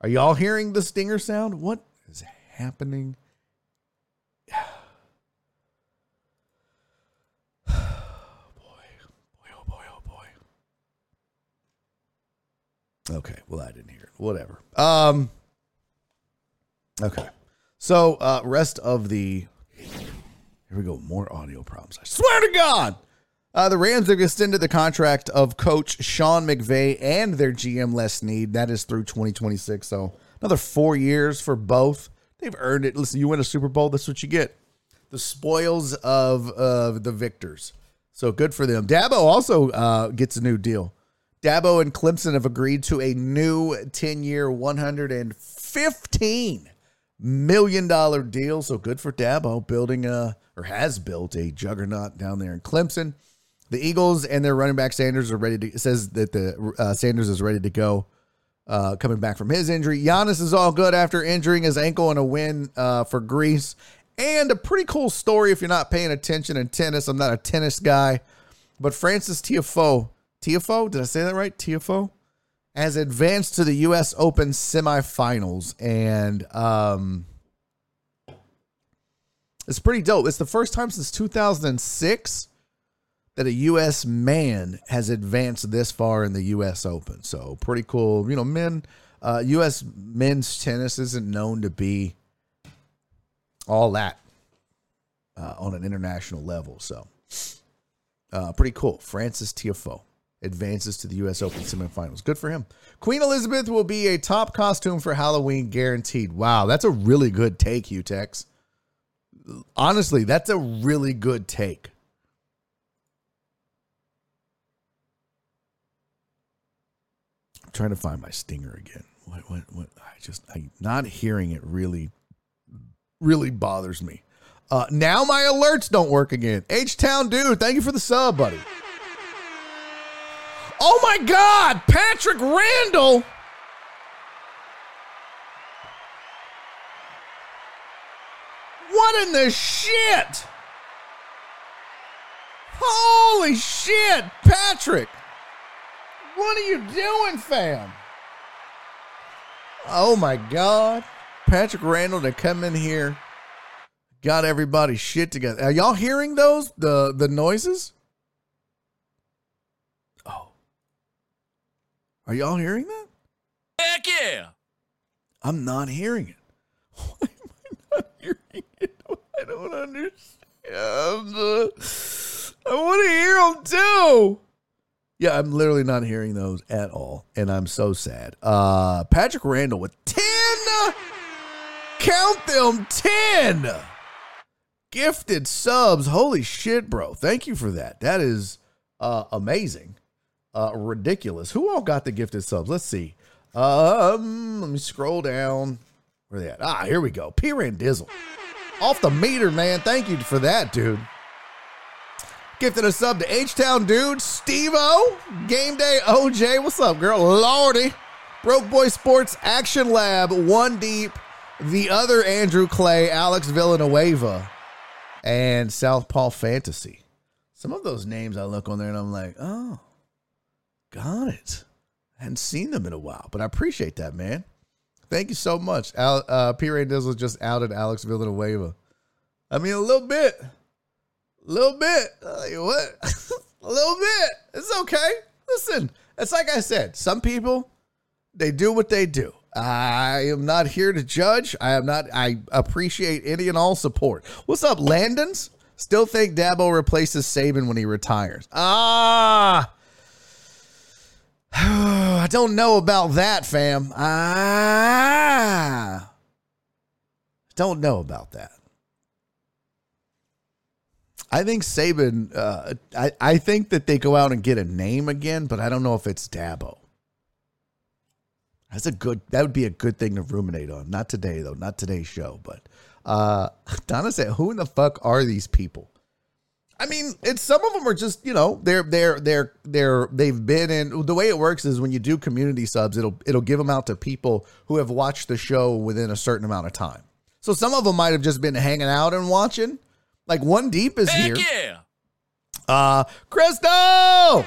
Are y'all hearing the stinger sound? What is happening? boy, boy, oh boy, oh boy. Okay, well I didn't hear it. Whatever. Um. Okay, so uh, rest of the. Here we go. More audio problems. I swear to God. Uh, the Rams have extended the contract of coach Sean McVay and their GM Les Snead. That is through 2026. So another four years for both. They've earned it. Listen, you win a Super Bowl, that's what you get. The spoils of uh, the victors. So good for them. Dabo also uh, gets a new deal. Dabo and Clemson have agreed to a new 10 year, $115 million deal. So good for Dabo building a, or has built a juggernaut down there in Clemson. The Eagles and their running back Sanders are ready to. says that the uh, Sanders is ready to go, uh, coming back from his injury. Giannis is all good after injuring his ankle in a win uh, for Greece. And a pretty cool story if you're not paying attention in tennis. I'm not a tennis guy, but Frances Tiafoe, Tiafoe, did I say that right? Tiafoe has advanced to the U.S. Open semifinals, and um, it's pretty dope. It's the first time since 2006 that a U.S. man has advanced this far in the U.S. Open. So pretty cool. You know, men, uh, U.S. men's tennis isn't known to be all that uh, on an international level. So uh, pretty cool. Frances Tiafoe advances to the U.S. Open semifinals. Good for him. Queen Elizabeth will be a top costume for Halloween, guaranteed. Wow, that's a really good take, Utex. Honestly, that's a really good take. I'm trying to find my stinger again. What, what, what? I just, I not hearing it really, really bothers me. Uh, now my alerts don't work again. H Town dude, thank you for the sub, buddy. Oh my God, Patrick Randall. What in the shit? Holy shit, Patrick. What are you doing, fam? Oh my God. Patrick Randall to come in here. Got everybody's shit together. Are y'all hearing those? The the noises? Oh. Are y'all hearing that? Heck yeah! I'm not hearing it. Why am I not hearing it? I don't understand. I want to hear them too. Yeah, I'm literally not hearing those at all, and I'm so sad. Uh, Patrick Randall with ten, count them ten gifted subs. Holy shit, bro! Thank you for that. That is uh, amazing, uh, ridiculous. Who all got the gifted subs? Let's see. Um, let me scroll down. Where they at? Ah, here we go. P Randizzle. Off the meter, man. Thank you for that, dude. Gifted a sub to H Town Dude, Steve O, Game Day OJ. What's up, girl? Lordy. Broke Boy Sports Action Lab, one deep. The other Andrew Clay, Alex Villanueva, and Southpaw Fantasy. Some of those names I look on there and I'm like, oh, got it. I hadn't seen them in a while, but I appreciate that, man. Thank you so much. Uh, P. Ray Dizzle just outed Alex Villanueva. I mean, a little bit. A little bit. Like, what? a little bit. It's okay. Listen, it's like I said, some people, they do what they do. I am not here to judge. I am not, I appreciate any and all support. What's up, Landons? Still think Dabo replaces Saban when he retires. Ah, I don't know about that, fam. Ah, don't know about that. I think Saban. Uh, I I think that they go out and get a name again, but I don't know if it's Dabo. That's a good. That would be a good thing to ruminate on. Not today though. Not today's show. But uh, Donna said, "Who in the fuck are these people?" I mean, it's some of them are just you know they're they're they're they're they've been in. The way it works is when you do community subs, it'll it'll give them out to people who have watched the show within a certain amount of time. So some of them might have just been hanging out and watching. Like one deep is Heck here. yeah! Uh, Crystal,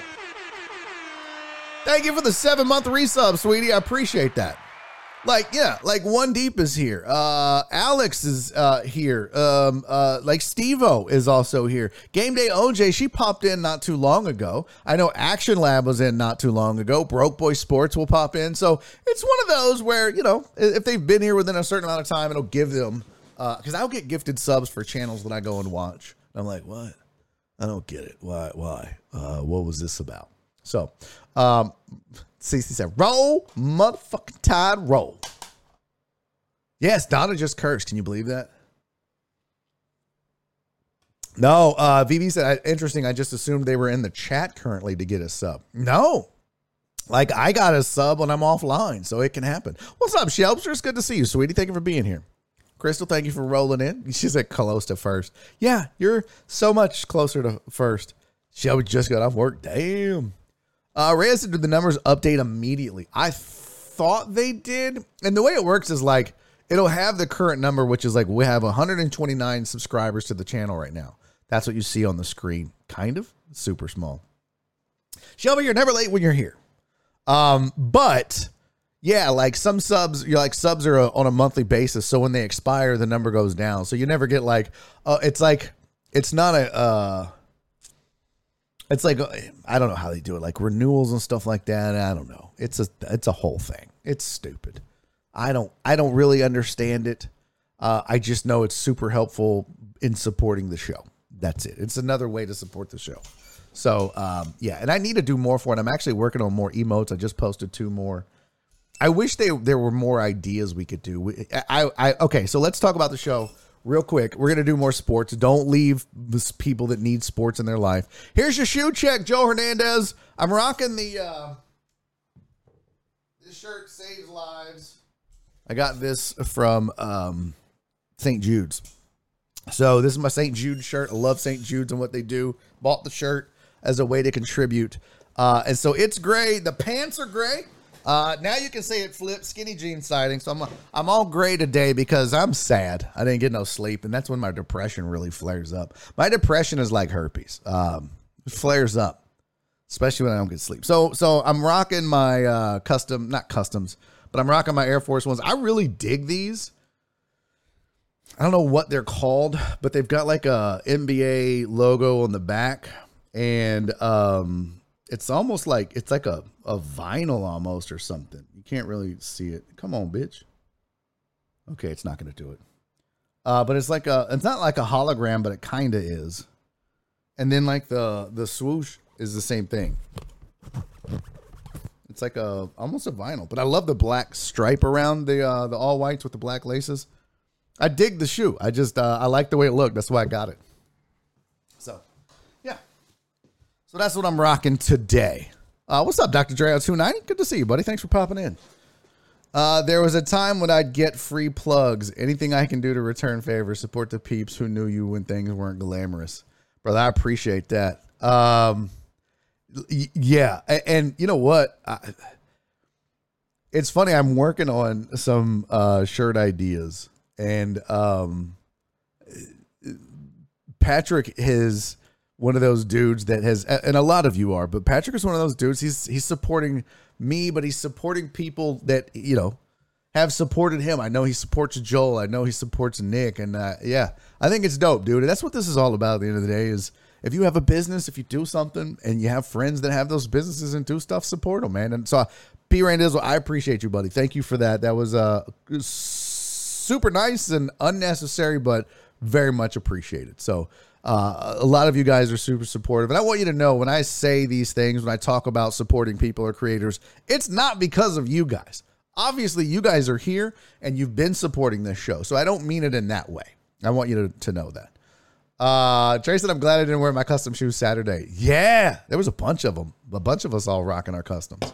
thank you for the seven month resub, sweetie. I appreciate that. Like, yeah, like one deep is here. Uh, Alex is uh here. Um, uh, like Stevo is also here. Game Day OJ, she popped in not too long ago. I know Action Lab was in not too long ago. Broke Boy Sports will pop in. So it's one of those where you know if they've been here within a certain amount of time, it'll give them. uh Because I'll get gifted subs for channels that I go and watch. I'm like, what? I don't get it. Why? Why? Uh, what was this about? So, um, Cece said, "Roll, motherfucking tide, roll." Yes, Donna just cursed. Can you believe that? No, uh, VV said, "Interesting. I just assumed they were in the chat currently to get a sub." No, like I got a sub when I'm offline, so it can happen. What's up, Shelbster? It's good to see you, sweetie. Thank you for being here. Crystal, thank you for rolling in. She said close to first. Yeah, you're so much closer to first. Shelby just got off work. Damn. Uh, Reyes said, did the numbers update immediately? I thought they did. And the way it works is like it'll have the current number, which is like we have 129 subscribers to the channel right now. That's what you see on the screen. Kind of super small. Shelby, you're never late when you're here. Um, but yeah, like some subs, you're like subs are on a monthly basis. So when they expire, the number goes down. So you never get like, uh, it's like, it's not a, uh, it's like I don't know how they do it, like renewals and stuff like that. I don't know. It's a it's a whole thing. It's stupid. I don't I don't really understand it. Uh, I just know it's super helpful in supporting the show. That's it. It's another way to support the show. So um, yeah, and I need to do more for it. I'm actually working on more emotes. I just posted two more. I wish they there were more ideas we could do. I, I okay, so let's talk about the show real quick. We're gonna do more sports. Don't leave this people that need sports in their life. Here's your shoe check, Joe Hernandez. I'm rocking the. Uh, the shirt saves lives. I got this from um, St. Jude's. So this is my St. Jude shirt. I love St. Jude's and what they do. Bought the shirt as a way to contribute. Uh, and so it's gray. The pants are gray. Uh, now you can see it flips skinny jean siding. So I'm I'm all gray today because I'm sad. I didn't get no sleep, and that's when my depression really flares up. My depression is like herpes. Um, flares up, especially when I don't get sleep. So so I'm rocking my uh, custom, not customs, but I'm rocking my Air Force ones. I really dig these. I don't know what they're called, but they've got like a NBA logo on the back, and um, it's almost like it's like a, a vinyl almost or something. You can't really see it. Come on, bitch. Okay, it's not gonna do it. Uh, but it's like a it's not like a hologram, but it kinda is. And then like the the swoosh is the same thing. It's like a almost a vinyl, but I love the black stripe around the uh, the all whites with the black laces. I dig the shoe. I just uh, I like the way it looked. That's why I got it. So, yeah. So that's what I'm rocking today. Uh, what's up, Dr. Dre 290? Good to see you, buddy. Thanks for popping in. Uh, there was a time when I'd get free plugs. Anything I can do to return favors, support the peeps who knew you when things weren't glamorous. Brother, I appreciate that. Um, yeah. And, and you know what? I, it's funny. I'm working on some uh, shirt ideas and um, Patrick is one of those dudes that has, and a lot of you are, but Patrick is one of those dudes. He's he's supporting me, but he's supporting people that you know have supported him. I know he supports Joel. I know he supports Nick, and uh, yeah, I think it's dope, dude. That's what this is all about. At the end of the day, is if you have a business, if you do something, and you have friends that have those businesses and do stuff, support them, man. And so, P. Randizzle, I appreciate you, buddy. Thank you for that. That was uh super nice and unnecessary, but very much appreciated. So, uh, a lot of you guys are super supportive. And I want you to know when I say these things, when I talk about supporting people or creators, it's not because of you guys. Obviously, you guys are here and you've been supporting this show. So I don't mean it in that way. I want you to, to know that. Uh, Trey said, I'm glad I didn't wear my custom shoes Saturday. Yeah, there was a bunch of them. A bunch of us all rocking our customs.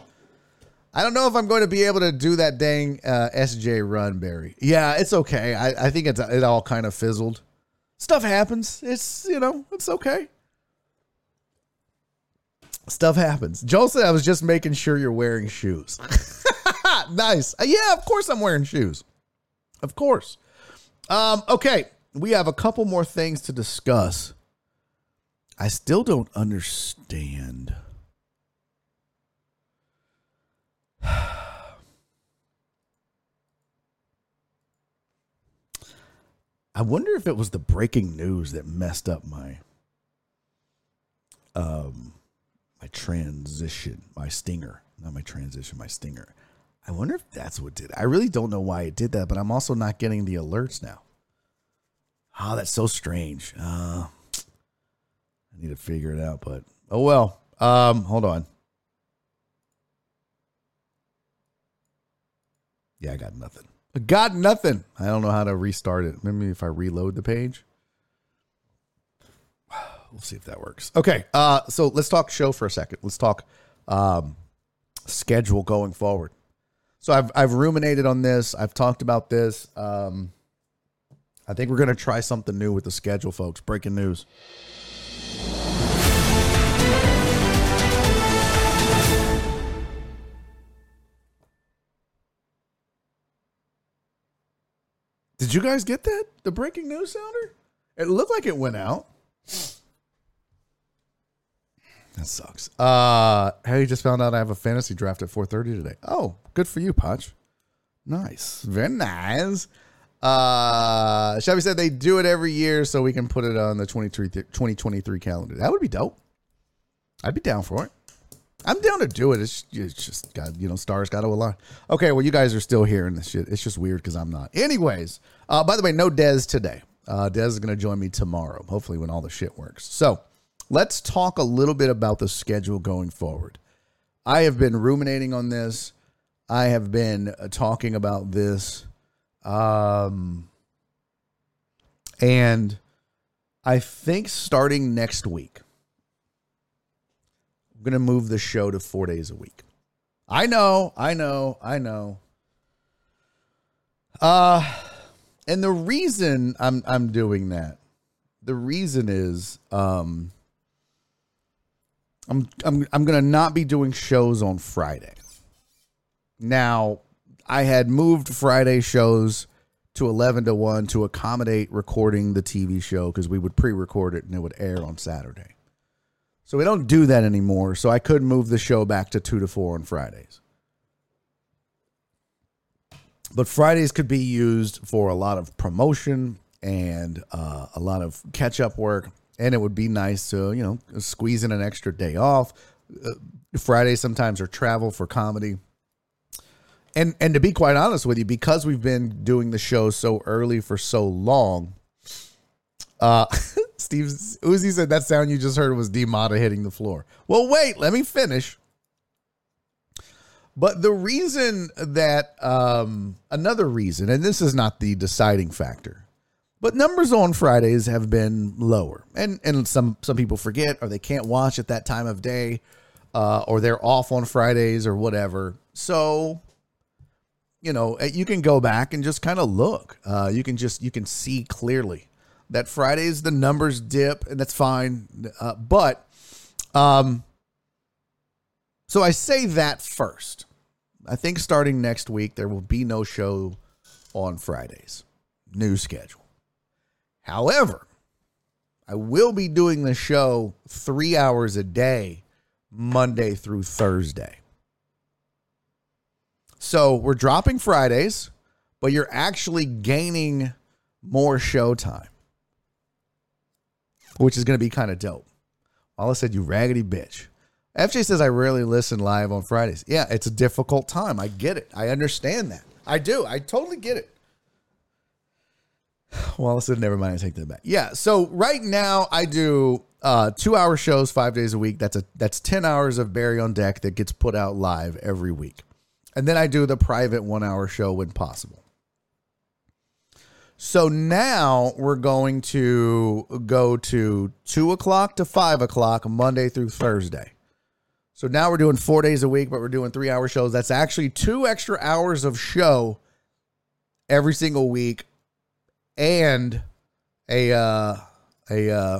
I don't know if I'm going to be able to do that dang uh, SJ run, Barry. Yeah, it's okay. I, I think it's it all kind of fizzled. Stuff happens. It's you know it's okay. Stuff happens. Joel said I was just making sure you're wearing shoes. nice. Uh, yeah, of course I'm wearing shoes. Of course. Um, okay, we have a couple more things to discuss. I still don't understand. I wonder if it was the breaking news that messed up my um my transition, my stinger, not my transition, my stinger. I wonder if that's what did. I really don't know why it did that, but I'm also not getting the alerts now. Oh, that's so strange. Uh, I need to figure it out, but oh well. Um, hold on. Yeah, I got nothing. Got nothing. I don't know how to restart it. Maybe if I reload the page. We'll see if that works. Okay. Uh, so let's talk show for a second. Let's talk um, schedule going forward. So I've I've ruminated on this. I've talked about this. Um, I think we're gonna try something new with the schedule, folks. Breaking news. Did you guys get that? The breaking news sounder? It looked like it went out. That sucks. Uh hey, just found out I have a fantasy draft at 4:30 today. Oh, good for you, Potch. Nice. Very nice. Uh Chevy said they do it every year so we can put it on the 23 2023 calendar. That would be dope. I'd be down for it. I'm down to do it. It's, it's just got you know stars got to align. Okay, well you guys are still hearing this shit. It's just weird because I'm not. Anyways, uh, by the way, no Dez today. Uh, Dez is going to join me tomorrow. Hopefully when all the shit works. So let's talk a little bit about the schedule going forward. I have been ruminating on this. I have been uh, talking about this, um, and I think starting next week I'm going to move the show to four days a week. I know, I know, I know. Uh and the reason I'm I'm doing that, the reason is um I'm I'm I'm gonna not be doing shows on Friday. Now, I had moved Friday shows to 11 to 1 to accommodate recording the TV show because we would pre record it and it would air on Saturday. So we don't do that anymore. So I could move the show back to 2 to 4 on Fridays. But Fridays could be used for a lot of promotion and uh, a lot of catch up work. And it would be nice to, you know, squeeze in an extra day off. Uh, Fridays sometimes are travel for comedy and and to be quite honest with you, because we've been doing the show so early for so long, uh, Steve Uzi said that sound you just heard was Mata hitting the floor. Well, wait, let me finish. But the reason that um, another reason, and this is not the deciding factor, but numbers on Fridays have been lower, and and some some people forget or they can't watch at that time of day, uh, or they're off on Fridays or whatever. So you know, eh, you can go back and just kind of look. Uh, you can just you can see clearly that Fridays the numbers dip, and that's fine. Uh, but, um, so I say that first. I think starting next week there will be no show on Fridays. New schedule. However, I will be doing the show three hours a day, Monday through Thursday. So we're dropping Fridays, but you're actually gaining more show time, which is going to be kind of dope. I said, you raggedy bitch. FJ says, I rarely listen live on Fridays. Yeah, it's a difficult time. I get it. I understand that. I do. I totally get it. Wallace said, never mind. I take that back. Yeah. So right now I do uh, two hour shows five days a week. That's a that's 10 hours of Barry on deck that gets put out live every week. And then I do the private one hour show when possible. So now we're going to go to two o'clock to five o'clock, Monday through Thursday. So now we're doing four days a week, but we're doing three hour shows. That's actually two extra hours of show every single week and a uh a uh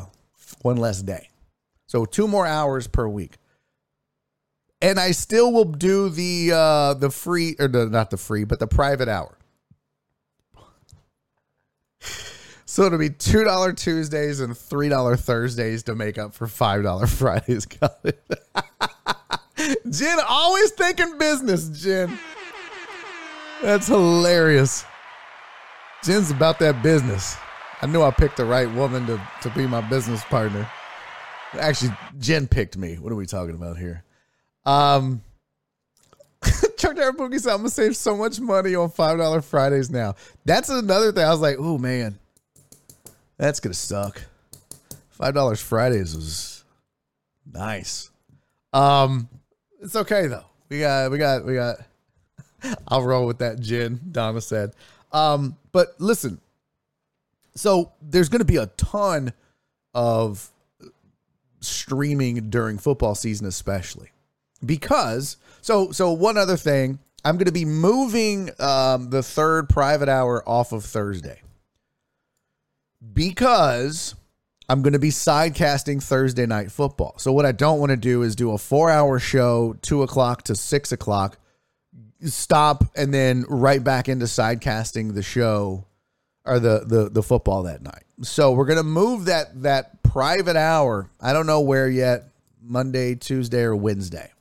one less day. So two more hours per week and I still will do the uh the free or the, not the free, but the private hour. So it'll be two dollar Tuesdays and three dollar Thursdays to make up for five dollar Fridays. Jen always thinking business, Jen. That's hilarious. Jen's about that business. I knew I picked the right woman to, to be my business partner. Actually, Jen picked me. What are we talking about here? Um, Chuck Terror Boogie said, I'm gonna save so much money on five dollar Fridays now. That's another thing. I was like, oh man, that's gonna suck. Five dollars Fridays was nice. Um, it's okay though. We got, we got, we got. I'll roll with that, gin. Donna said. Um, but listen. So there's going to be a ton of streaming during football season, especially because so so one other thing i'm going to be moving um, the third private hour off of thursday because i'm going to be sidecasting thursday night football. So what i don't want to do is do a four hour show two o'clock to six o'clock stop and then right back into sidecasting the show or the the, the football that night. So we're going to move that that private hour. I don't know where yet monday tuesday or wednesday.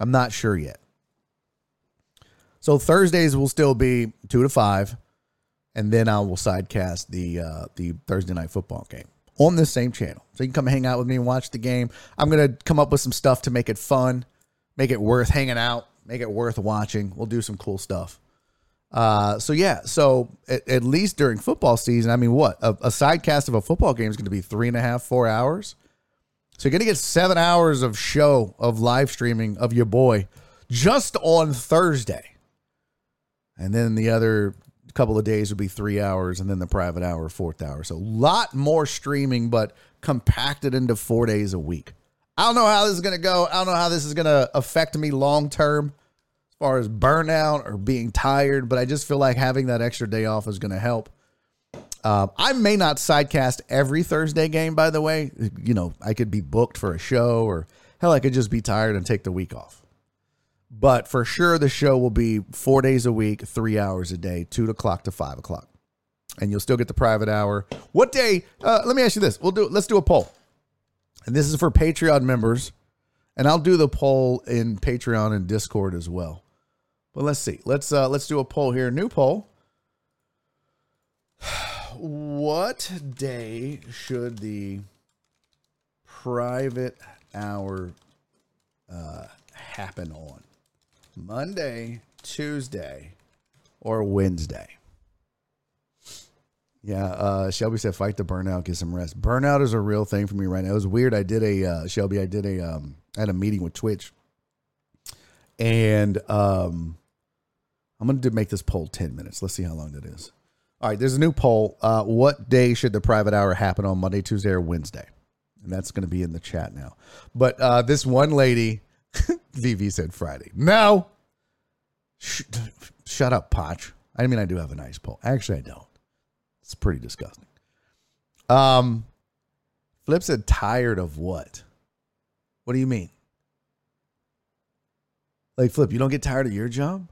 I'm not sure yet. So Thursdays will still be two to five, and then I will sidecast the uh, the Thursday night football game on the same channel. So you can come hang out with me and watch the game. I'm gonna come up with some stuff to make it fun, make it worth hanging out, make it worth watching. We'll do some cool stuff. Uh, so yeah, so at, at, least during football season, I mean, what a, a sidecast of a football game is going to be three and a half, four hours. So you're going to get seven hours of show of live streaming of your boy just on Thursday. And then the other couple of days would be three hours and then the private hour, fourth hour. So a lot more streaming, but compacted into four days a week. I don't know how this is going to go. I don't know how this is going to affect me long term. As far as burnout or being tired, but I just feel like having that extra day off is going to help. Um, I may not sidecast every Thursday game, by the way. You know, I could be booked for a show, or hell, I could just be tired and take the week off. But for sure, the show will be four days a week, three hours a day, two o'clock to five o'clock, and you'll still get the private hour. What day? Uh, let me ask you this: We'll do. Let's do a poll, and this is for Patreon members, and I'll do the poll in Patreon and Discord as well. But let's see. Let's uh, let's do a poll here. New poll. What day should the private hour uh, happen on? Monday, Tuesday, or Wednesday? Yeah, uh, Shelby said, "Fight the burnout, get some rest." Burnout is a real thing for me right now. It was weird. I did a uh, Shelby. I did a um, I had a meeting with Twitch, and um, I'm going to make this poll ten minutes. Let's see how long that is. All right, there's a new poll. Uh, what day should the private hour happen on? Monday, Tuesday, or Wednesday? And that's going to be in the chat now. But uh, this one lady, VV said Friday. No. Sh- shut up, Potch. I mean, I do have a nice poll. Actually, I don't. It's pretty disgusting. Um, Flip said tired of what? What do you mean? Like Flip, you don't get tired of your job?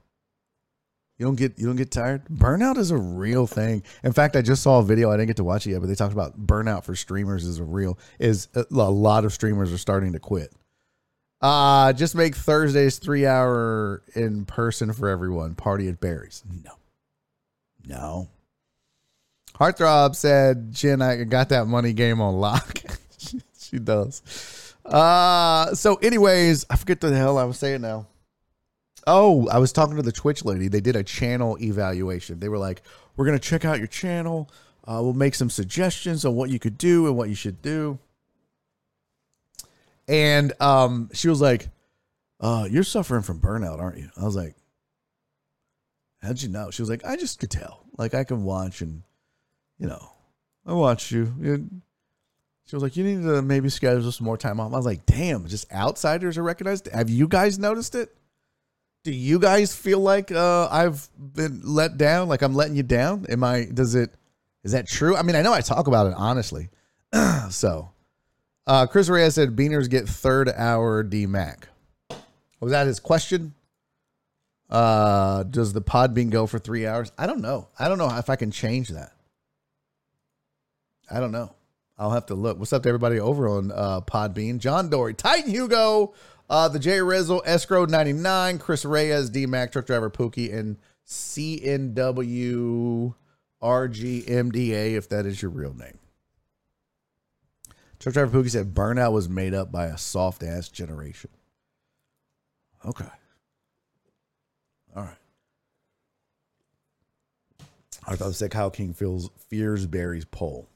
You don't get you don't get tired. Burnout is a real thing. In fact, I just saw a video. I didn't get to watch it yet, but they talked about burnout for streamers is a real is a lot of streamers are starting to quit. Uh just make Thursdays three hour in person for everyone. Party at Barry's. No, no. Heartthrob said, "Jen, I got that money game on lock." she does. Uh so, anyways, I forget the hell I was saying now. Oh, I was talking to the Twitch lady. They did a channel evaluation. They were like, "We're gonna check out your channel. Uh, we'll make some suggestions on what you could do and what you should do." And um, she was like, uh, "You're suffering from burnout, aren't you?" I was like, "How'd you know?" She was like, "I just could tell. Like I can watch and, you know, I watch you." She was like, "You need to maybe schedule some more time off." I was like, "Damn, just outsiders are recognized. Have you guys noticed it?" do you guys feel like uh, I've been let down? Like I'm letting you down? Am I? Does it? Is that true? I mean, I know I talk about it honestly. so, uh, Chris Reyes said Beaners get third hour DMAC. Was that his question? Uh, does the Podbean go for three hours? I don't know. I don't know if I can change that. I don't know. I'll have to look. What's up to everybody over on uh, Podbean? John Dory, Titan Hugo, uh, the J Rizzle, Escrow 99, Chris Reyes, D Mac, Truck Driver Pookie, and CNW RGMDA, if that is your real name. Truck Driver Pookie said burnout was made up by a soft ass generation. Okay. All right. I thought said Kyle King feels fears Barry's poll.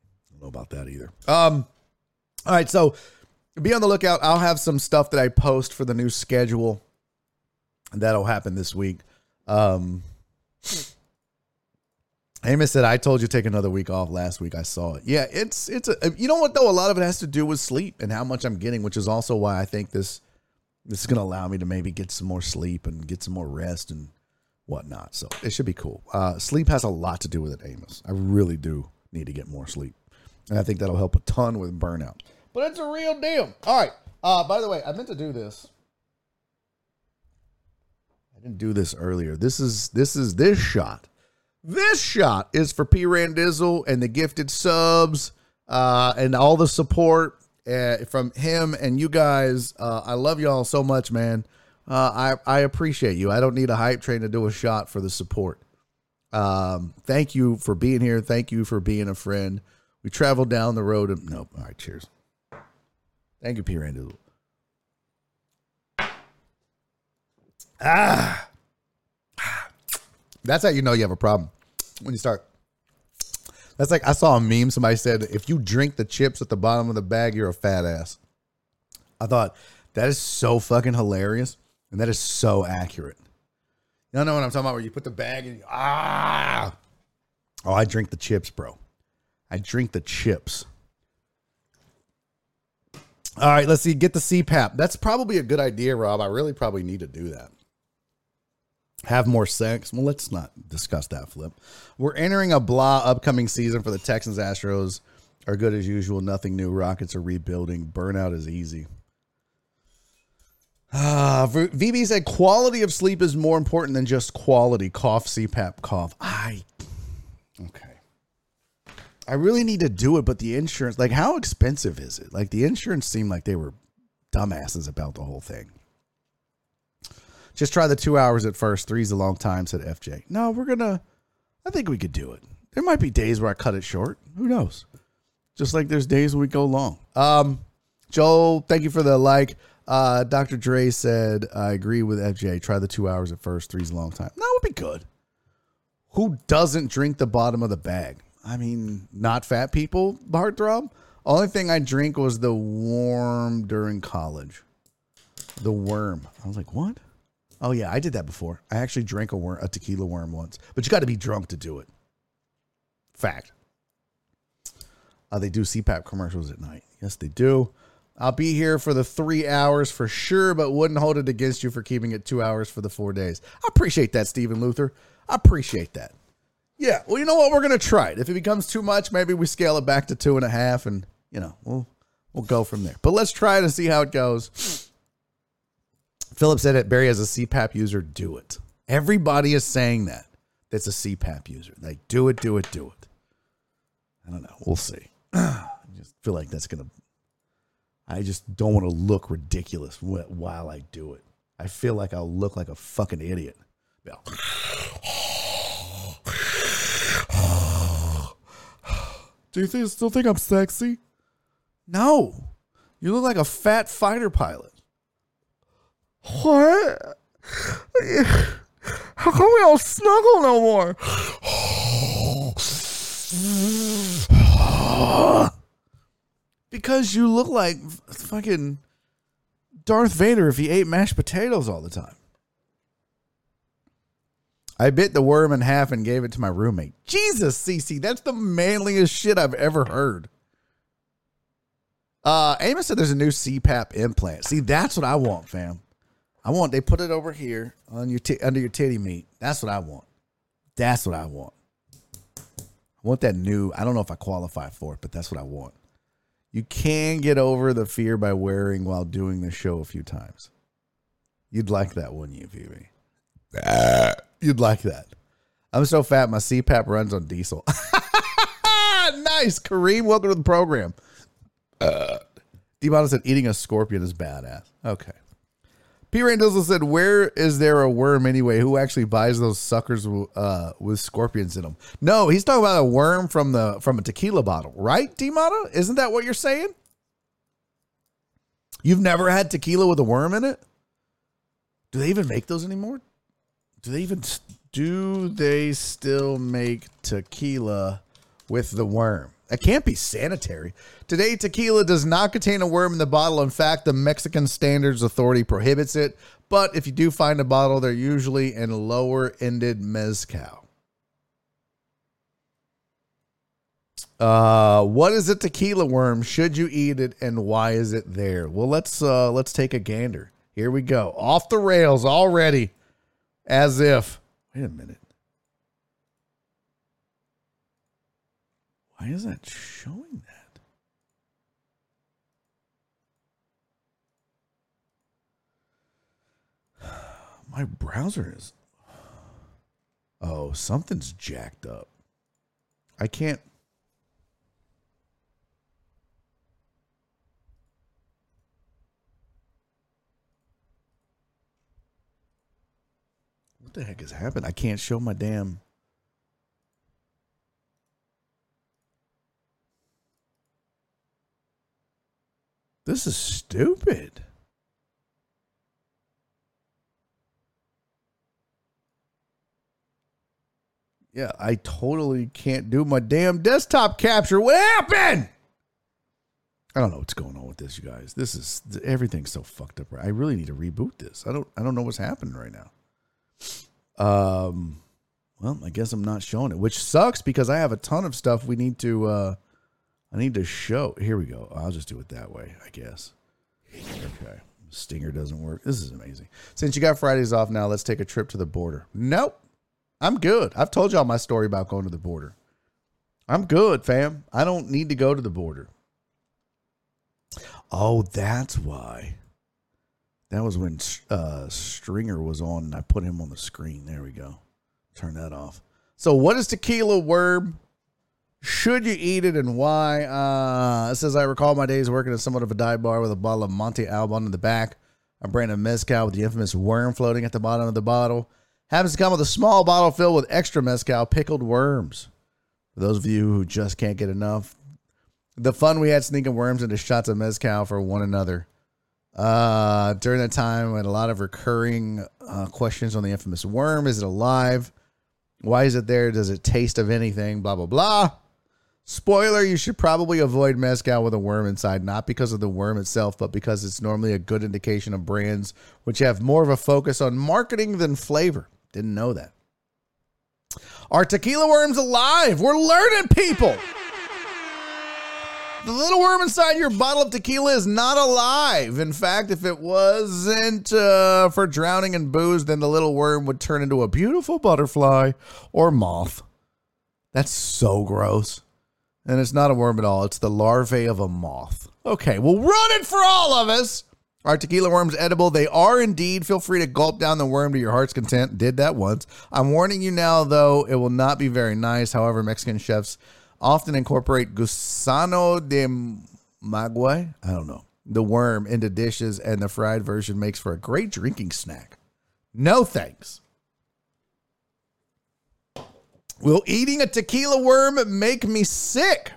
I don't know about that either. Um. All right, so be on the lookout. I'll have some stuff that I post for the new schedule. That'll happen this week. Um, Amos said, "I told you to take another week off last week. I saw it. Yeah, it's it's a. You know what though? A lot of it has to do with sleep and how much I'm getting, which is also why I think this this is going to allow me to maybe get some more sleep and get some more rest and whatnot. So it should be cool. Uh, sleep has a lot to do with it, Amos. I really do need to get more sleep, and I think that'll help a ton with burnout but it's a real deal. All right. Uh, by the way, I meant to do this. I didn't do this earlier. This is this is this shot. This shot is for P Randizzle and the gifted subs uh, and all the support uh, from him and you guys. Uh, I love y'all so much, man. Uh, I I appreciate you. I don't need a hype train to do a shot for the support. Um, thank you for being here. Thank you for being a friend. We traveled down the road. Of, nope. All right. Cheers. Thank you, P. Randy. Ah. That's how you know you have a problem. When you start. That's like I saw a meme. Somebody said, if you drink the chips at the bottom of the bag, you're a fat ass. I thought that is so fucking hilarious. And that is so accurate. You know what I'm talking about? Where you put the bag and ah. Oh, I drink the chips, bro. I drink the chips. All right, let's see. Get the CPAP. That's probably a good idea, Rob. I really probably need to do that. Have more sex. Well, let's not discuss that flip. We're entering a blah upcoming season for the Texans. Astros are good as usual. Nothing new. Rockets are rebuilding. Burnout is easy. Ah, VB said quality of sleep is more important than just quality. Cough, CPAP, cough. I okay. I really need to do it, but the insurance, like, how expensive is it? Like, the insurance seemed like they were dumbasses about the whole thing. Just try the two hours at first. Three's a long time, said FJ. No, we're gonna. I think we could do it. There might be days where I cut it short. Who knows? Just like there's days when we go long. Um, Joel, thank you for the like. Uh, Dr. Dre said, I agree with FJ. Try the two hours at first. Three's a long time. That would be good. Who doesn't drink the bottom of the bag? I mean, not fat people, heartthrob. Only thing I drink was the warm during college. The worm. I was like, what? Oh yeah, I did that before. I actually drank a worm, a tequila worm once, but you got to be drunk to do it. Fact. Uh, they do CPAP commercials at night. Yes, they do. I'll be here for the three hours for sure, but wouldn't hold it against you for keeping it two hours for the four days. I appreciate that, Stephen Luther. I appreciate that. Yeah, well, you know what? We're gonna try it. If it becomes too much, maybe we scale it back to two and a half, and you know, we'll we'll go from there. But let's try and see how it goes. Philip said it. Barry as a CPAP user, do it. Everybody is saying that. That's a CPAP user. Like, do it, do it, do it. I don't know. We'll see. I just feel like that's gonna. I just don't want to look ridiculous while I do it. I feel like I'll look like a fucking idiot. Yeah. Do you think, still think I'm sexy? No. You look like a fat fighter pilot. What? How come we don't snuggle no more? because you look like fucking Darth Vader if he ate mashed potatoes all the time. I bit the worm in half and gave it to my roommate. Jesus, CC, that's the manliest shit I've ever heard. Uh, Amos said there's a new CPAP implant. See, that's what I want, fam. I want they put it over here on your t- under your titty meat. That's what I want. That's what I want. I want that new. I don't know if I qualify for it, but that's what I want. You can get over the fear by wearing while doing the show a few times. You'd like that, wouldn't you, Phoebe? You'd like that. I'm so fat, my CPAP runs on diesel. nice, Kareem. Welcome to the program. Uh, D-Bottom said eating a scorpion is badass. Okay. P. Randall said, "Where is there a worm anyway? Who actually buys those suckers uh, with scorpions in them?" No, he's talking about a worm from the from a tequila bottle, right? D-Mata? Isn't that what you're saying? You've never had tequila with a worm in it? Do they even make those anymore? Do they even do they still make tequila with the worm? That can't be sanitary. Today, tequila does not contain a worm in the bottle. In fact, the Mexican Standards Authority prohibits it. But if you do find a bottle, they're usually in lower ended mezcal. Uh, what is a tequila worm? Should you eat it, and why is it there? Well, let's uh, let's take a gander. Here we go. Off the rails already, as if. Wait a minute. Why is that showing that? My browser is. Oh, something's jacked up. I can't. What the heck has happened? I can't show my damn. This is stupid. Yeah, I totally can't do my damn desktop capture. What happened? I don't know what's going on with this, you guys. This is everything's so fucked up. I really need to reboot this. I don't. I don't know what's happening right now. Um, well, I guess I'm not showing it, which sucks because I have a ton of stuff we need to. uh I need to show. Here we go. I'll just do it that way, I guess. Okay. Stinger doesn't work. This is amazing. Since you got Fridays off now, let's take a trip to the border. Nope. I'm good. I've told y'all my story about going to the border. I'm good, fam. I don't need to go to the border. Oh, that's why. That was when uh, Stringer was on and I put him on the screen. There we go. Turn that off. So, what is tequila worm? Should you eat it and why? Uh, it says, I recall my days working at somewhat of a dive bar with a bottle of Monte Alban in the back, a brand of mezcal with the infamous worm floating at the bottom of the bottle. Happens to come with a small bottle filled with extra mezcal pickled worms. For those of you who just can't get enough, the fun we had sneaking worms into shots of mezcal for one another. Uh, during that time, we had a lot of recurring uh, questions on the infamous worm. Is it alive? Why is it there? Does it taste of anything? Blah, blah, blah. Spoiler, you should probably avoid mezcal with a worm inside, not because of the worm itself, but because it's normally a good indication of brands which have more of a focus on marketing than flavor. Didn't know that. Are tequila worms alive? We're learning, people. The little worm inside your bottle of tequila is not alive. In fact, if it wasn't uh, for drowning in booze, then the little worm would turn into a beautiful butterfly or moth. That's so gross. And it's not a worm at all. It's the larvae of a moth. Okay, well, run it for all of us. Are tequila worms edible? They are indeed. Feel free to gulp down the worm to your heart's content. Did that once. I'm warning you now, though, it will not be very nice. However, Mexican chefs often incorporate gusano de maguey, I don't know, the worm into dishes, and the fried version makes for a great drinking snack. No thanks. Will eating a tequila worm make me sick?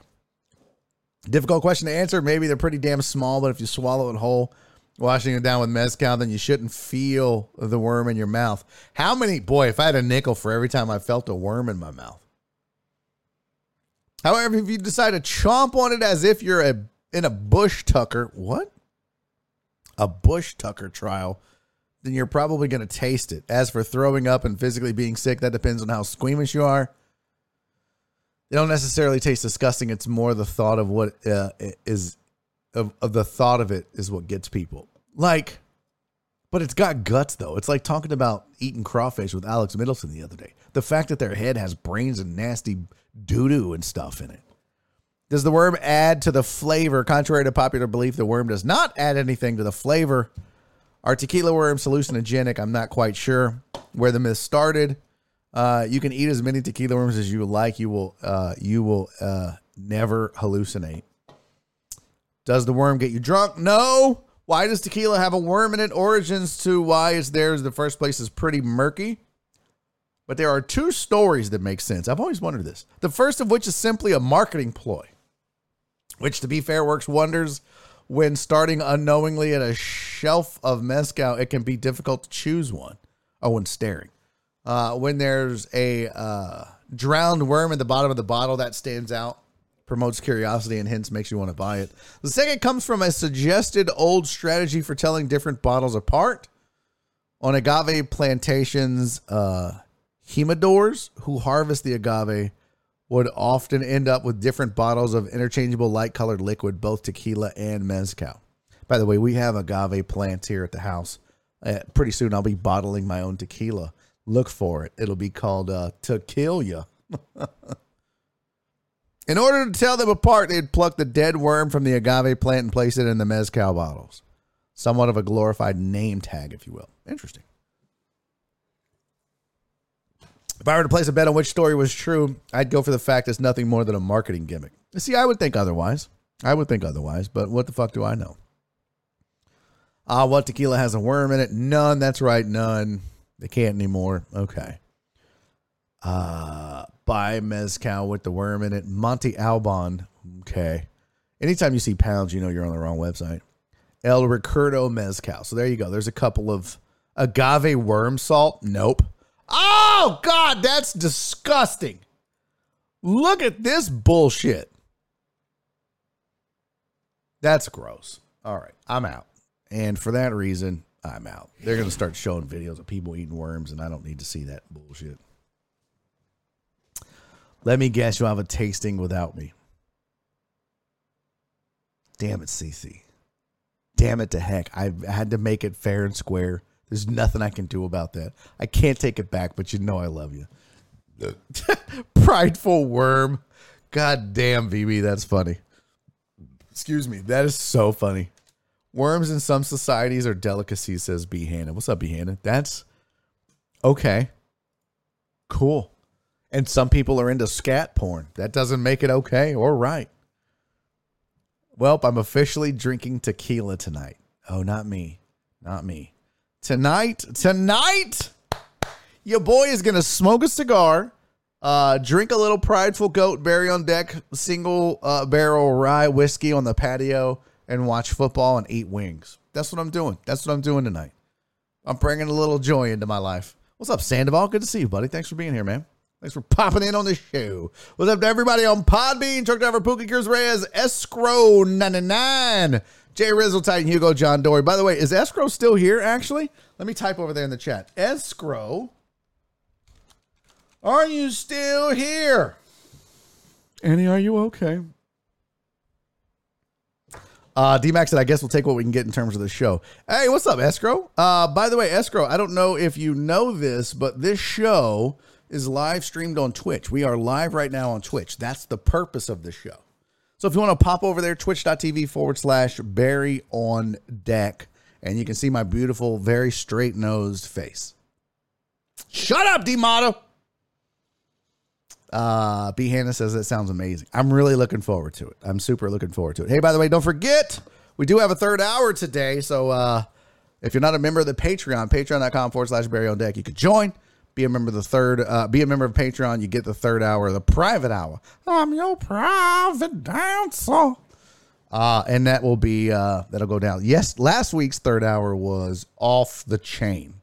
Difficult question to answer. Maybe they're pretty damn small, but if you swallow it whole, washing it down with mezcal, then you shouldn't feel the worm in your mouth. How many, boy, if I had a nickel for every time I felt a worm in my mouth. However, if you decide to chomp on it as if you're a in a bush tucker, what? A bush tucker trial, then you're probably going to taste it. As for throwing up and physically being sick, that depends on how squeamish you are. They don't necessarily taste disgusting. It's more the thought of what uh, is of, of the thought of it is what gets people. Like, but it's got guts though. It's like talking about eating crawfish with Alex Middleton the other day. The fact that their head has brains and nasty doo doo and stuff in it. Does the worm add to the flavor? Contrary to popular belief, the worm does not add anything to the flavor. Are tequila worms hallucinogenic? I'm not quite sure where the myth started. Uh, you can eat as many tequila worms as you like. You will uh, you will uh, never hallucinate. Does the worm get you drunk? No. Why does tequila have a worm in it? Origins to why it's there in the first place is pretty murky. But there are two stories that make sense. I've always wondered this. The first of which is simply a marketing ploy, which, to be fair, works wonders when starting unknowingly at a shelf of mezcal. It can be difficult to choose one. Oh, when staring. Uh, when there's a uh, drowned worm at the bottom of the bottle, that stands out promotes curiosity and hence makes you want to buy it. The second comes from a suggested old strategy for telling different bottles apart. On agave plantations, uh, jimadores who harvest the agave would often end up with different bottles of interchangeable light colored liquid, both tequila and mezcal. By the way, we have agave plants here at the house. Uh, pretty soon I'll be bottling my own tequila. Look for it. It'll be called uh, Tequila. In order to tell them apart, they'd pluck the dead worm from the agave plant and place it in the mezcal bottles. Somewhat of a glorified name tag, if you will. Interesting. If I were to place a bet on which story was true, I'd go for the fact it's nothing more than a marketing gimmick. See, I would think otherwise. I would think otherwise, but what the fuck do I know? Ah, what tequila has a worm in it? None. That's right, none. They can't anymore. Okay. Uh, buy mezcal with the worm in it. Monte Alban. Okay. Anytime you see pounds, you know you're on the wrong website. El Ricardo Mezcal. So there you go. There's a couple of agave worm salt. Nope. Oh, God, that's disgusting. Look at this bullshit. That's gross. All right, I'm out. And for that reason, I'm out. They're going to start showing videos of people eating worms, and I don't need to see that bullshit. Let me guess, you'll have a tasting without me. Damn it, CC. damn it to heck. I had to make it fair and square. There's nothing I can do about that. I can't take it back, but you know I love you. Prideful worm. God damn, VB, that's funny. Excuse me. That is so funny. Worms in some societies are delicacies, says B. Hannah. What's up, B. Hannah? That's okay. Cool. And some people are into scat porn. That doesn't make it okay or right. Well, I'm officially drinking tequila tonight. Oh, not me. Not me. Tonight, tonight, your boy is to smoke a cigar, uh, drink a little prideful goat, berry on deck, single uh, barrel rye whiskey on the patio, and watch football and eat wings. That's what I'm doing. That's what I'm doing tonight. I'm bringing a little joy into my life. What's up, Sandoval? Good to see you, buddy. Thanks for being here, man. Thanks for popping in on the show. What's up to everybody on Podbean, Truck Driver, Pookie Cures Reyes, Escrow 99, Jay Rizzle, Titan Hugo, John Dory. By the way, is Escrow still here, actually? Let me type over there in the chat. Escrow, are you still here? Annie, are you okay? Uh, D-Max said, I guess we'll take what we can get in terms of the show. Hey, what's up, Escrow? Uh, by the way, Escrow, I don't know if you know this, but this show is live streamed on Twitch. We are live right now on Twitch. That's the purpose of the show. So if you want to pop over there, twitch.tv forward slash Barry on deck, and you can see my beautiful, very straight nosed face. Shut up, D-Motto. Uh, B. Hannah says that sounds amazing. I'm really looking forward to it. I'm super looking forward to it. Hey, by the way, don't forget, we do have a third hour today. So uh, if you're not a member of the Patreon, patreon.com forward slash Barry on deck, you could join. Be a member of the third, uh, be a member of Patreon. You get the third hour, the private hour. I'm your private dancer. Uh, and that will be, uh, that'll go down. Yes, last week's third hour was off the chain.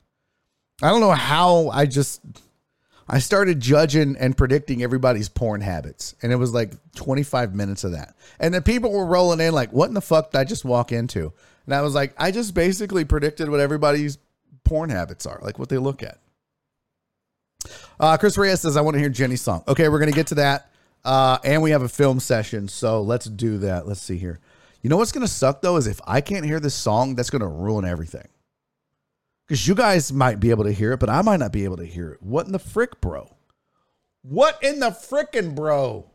I don't know how I just, I started judging and predicting everybody's porn habits. And it was like 25 minutes of that. And then people were rolling in like, what in the fuck did I just walk into? And I was like, I just basically predicted what everybody's porn habits are, like what they look at. Uh, Chris Reyes says, I want to hear Jenny's song. Okay, we're going to get to that. Uh, and we have a film session. So let's do that. Let's see here. You know what's going to suck though is if I can't hear this song, that's going to ruin everything. Because you guys might be able to hear it, but I might not be able to hear it. What in the frick, bro? What in the frickin' bro?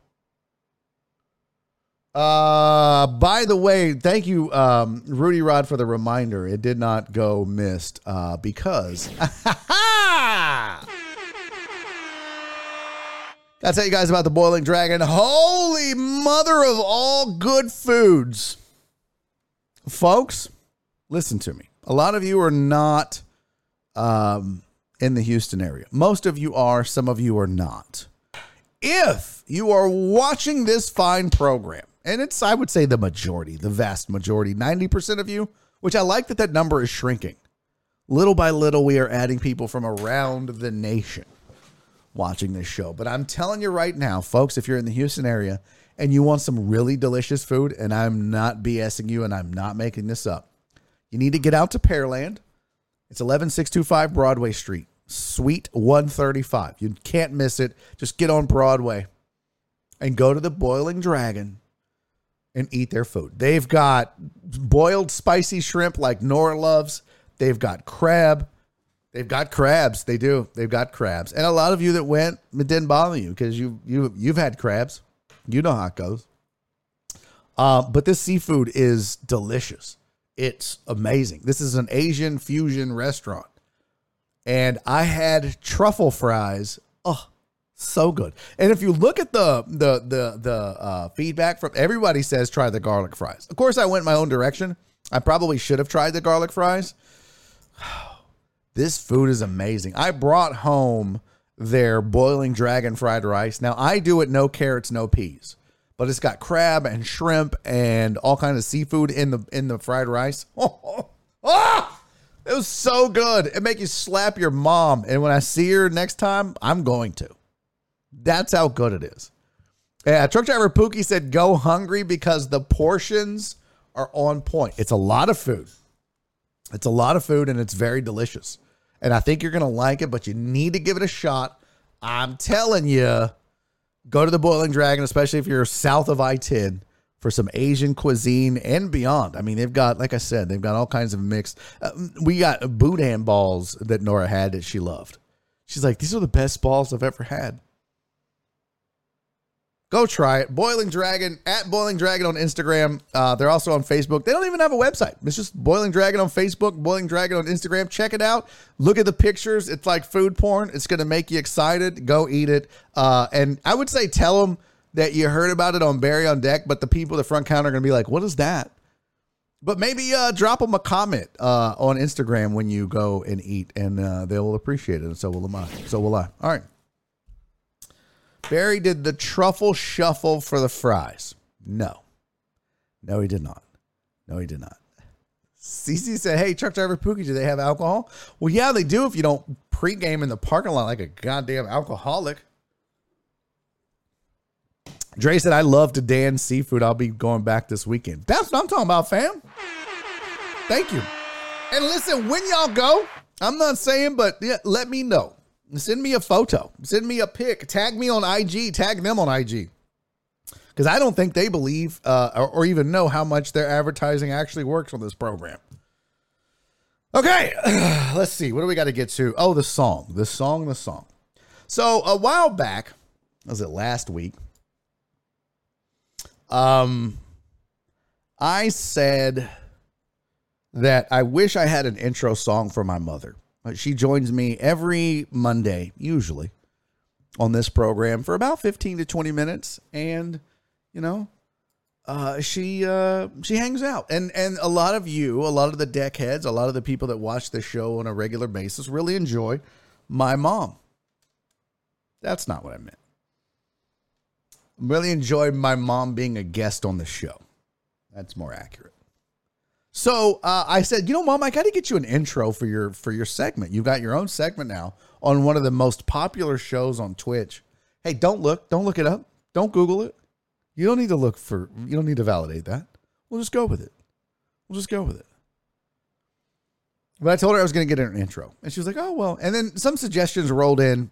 Uh, by the way, thank you, um, Rudy Rod, for the reminder. It did not go missed uh, because. Gotta tell you guys about the Boiling Dragon. Holy mother of all good foods. Folks, listen to me. A lot of you are not um, in the Houston area. Most of you are, some of you are not. If you are watching this fine program, and it's, I would say, the majority, the vast majority, 90% of you, which I like that that number is shrinking. Little by little, we are adding people from around the nation watching this show. But I'm telling you right now, folks, if you're in the Houston area and you want some really delicious food, and I'm not BSing you and I'm not making this up, you need to get out to Pearland. It's 11625 Broadway Street, Suite 135. You can't miss it. Just get on Broadway and go to the Boiling Dragon and eat their food. They've got boiled spicy shrimp like Nora loves. They've got crab. They've got crabs. They do. They've got crabs. And a lot of you that went, it didn't bother you because you you you've had crabs. You know how it goes. Uh, but this seafood is delicious. It's amazing. This is an Asian fusion restaurant. And I had truffle fries. Oh, so good. And if you look at the the the the uh, feedback from everybody says try the garlic fries. Of course, I went my own direction. I probably should have tried the garlic fries. This food is amazing. I brought home their boiling dragon fried rice. Now I do it no carrots, no peas, but it's got crab and shrimp and all kinds of seafood in the in the fried rice. Oh, oh, it was so good. It make you slap your mom. And when I see her next time, I'm going to. That's how good it is. Yeah, truck driver Pookie said go hungry because the portions are on point. It's a lot of food. It's a lot of food and it's very delicious. And I think you're going to like it, but you need to give it a shot. I'm telling you, go to the Boiling Dragon, especially if you're south of I 10. for some Asian cuisine and beyond. I mean, they've got, like I said, they've got all kinds of mixed. Uh, we got boudin balls that Nora had that she loved. She's like, these are the best balls I've ever had. Go try it. Boiling Dragon at Boiling Dragon on Instagram. Uh, they're also on Facebook. They don't even have a website. It's just Boiling Dragon on Facebook, Boiling Dragon on Instagram. Check it out. Look at the pictures. It's like food porn. It's going to make you excited. Go eat it. Uh, and I would say tell them that you heard about it on Barry on Deck, but the people at the front counter are going to be like, what is that? But maybe uh, drop them a comment uh, on Instagram when you go and eat, and uh, they'll appreciate it. And so will I. So will I. All right. Barry did the truffle shuffle for the fries. No. No, he did not. No, he did not. CC said, Hey, truck driver Pookie, do they have alcohol? Well, yeah, they do if you don't pregame in the parking lot like a goddamn alcoholic. Dre said, I love to dance seafood. I'll be going back this weekend. That's what I'm talking about, fam. Thank you. And listen, when y'all go, I'm not saying, but yeah, let me know. Send me a photo. Send me a pic. Tag me on IG. Tag them on IG. Because I don't think they believe uh, or, or even know how much their advertising actually works on this program. Okay, let's see. What do we got to get to? Oh, the song. The song, the song. So a while back, was it last week? Um, I said that I wish I had an intro song for my mother. Uh, she joins me every Monday, usually, on this program for about 15 to 20 minutes. And, you know, uh, she uh, she hangs out. And and a lot of you, a lot of the deck heads, a lot of the people that watch the show on a regular basis really enjoy my mom. That's not what I meant. Really enjoy my mom being a guest on the show. That's more accurate. So uh, I said, you know, mom, I got to get you an intro for your for your segment. You've got your own segment now on one of the most popular shows on Twitch. Hey, don't look, don't look it up, don't Google it. You don't need to look for, you don't need to validate that. We'll just go with it. We'll just go with it. But I told her I was going to get her an intro, and she was like, "Oh well." And then some suggestions rolled in,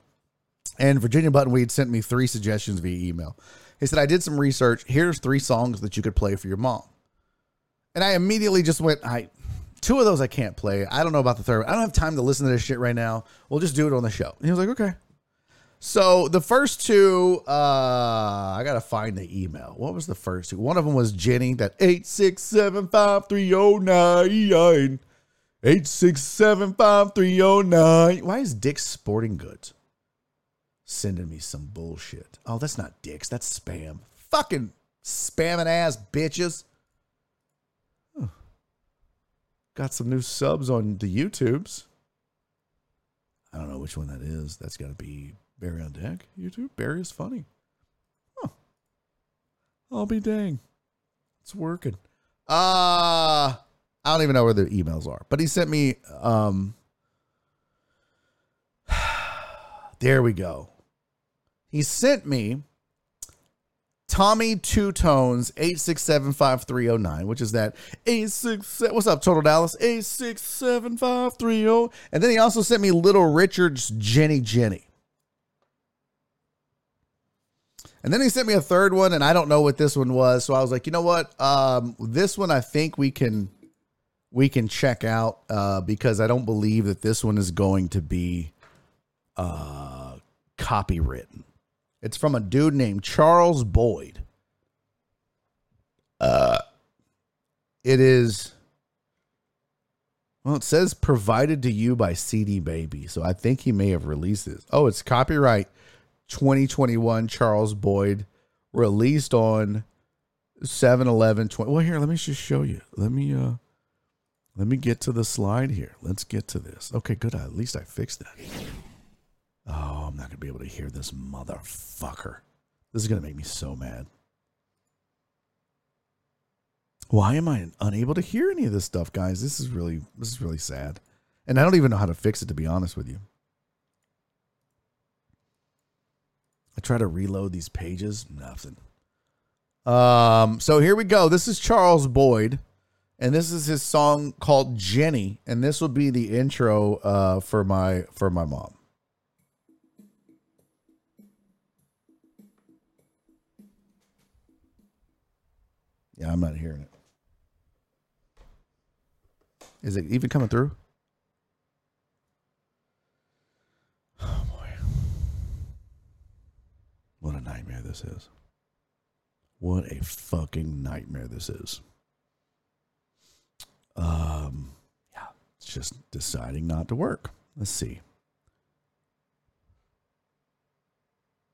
and Virginia Buttonweed sent me three suggestions via email. He said, "I did some research. Here's three songs that you could play for your mom." And I immediately just went, I two of those I can't play. I don't know about the third. I don't have time to listen to this shit right now. We'll just do it on the show. And he was like, okay. So the first two, uh, I gotta find the email. What was the first two? One of them was Jenny, that eight six seven five three oh nine. Eight six seven five three oh nine. Why is Dick's Sporting Goods sending me some bullshit? Oh, that's not Dick's. That's spam. Fucking spamming ass bitches. Got some new subs on the YouTubes. I don't know which one that is. That's got to be Barry on Deck YouTube. Barry is funny. Huh. I'll be dang. It's working. Uh I don't even know where the emails are. But he sent me um There we go. He sent me Tommy Tutone's eight six seven five three zero oh nine, which is that eight six. What's up, Total Dallas? Eight six seven five three zero. And then he also sent me Little Richard's Jenny Jenny. And then he sent me a third one, and I don't know what this one was. So I was like, you know what? Um, this one I think we can we can check out uh, because I don't believe that this one is going to be uh, copywritten. It's from a dude named Charles Boyd. Uh, it is. Well, it says provided to you by CD Baby, so I think he may have released this. Oh, it's copyright 2021 Charles Boyd, released on 7 11 20. Well, here, let me just show you. Let me uh let me get to the slide here. Let's get to this. Okay, good. At least I fixed that. Oh, I'm not going to be able to hear this motherfucker. This is going to make me so mad. Why am I unable to hear any of this stuff, guys? This is really this is really sad. And I don't even know how to fix it to be honest with you. I try to reload these pages, nothing. Um, so here we go. This is Charles Boyd, and this is his song called Jenny, and this will be the intro uh, for my for my mom. Yeah, I'm not hearing it. Is it even coming through? Oh boy. What a nightmare this is. What a fucking nightmare this is. Um yeah, it's just deciding not to work. Let's see.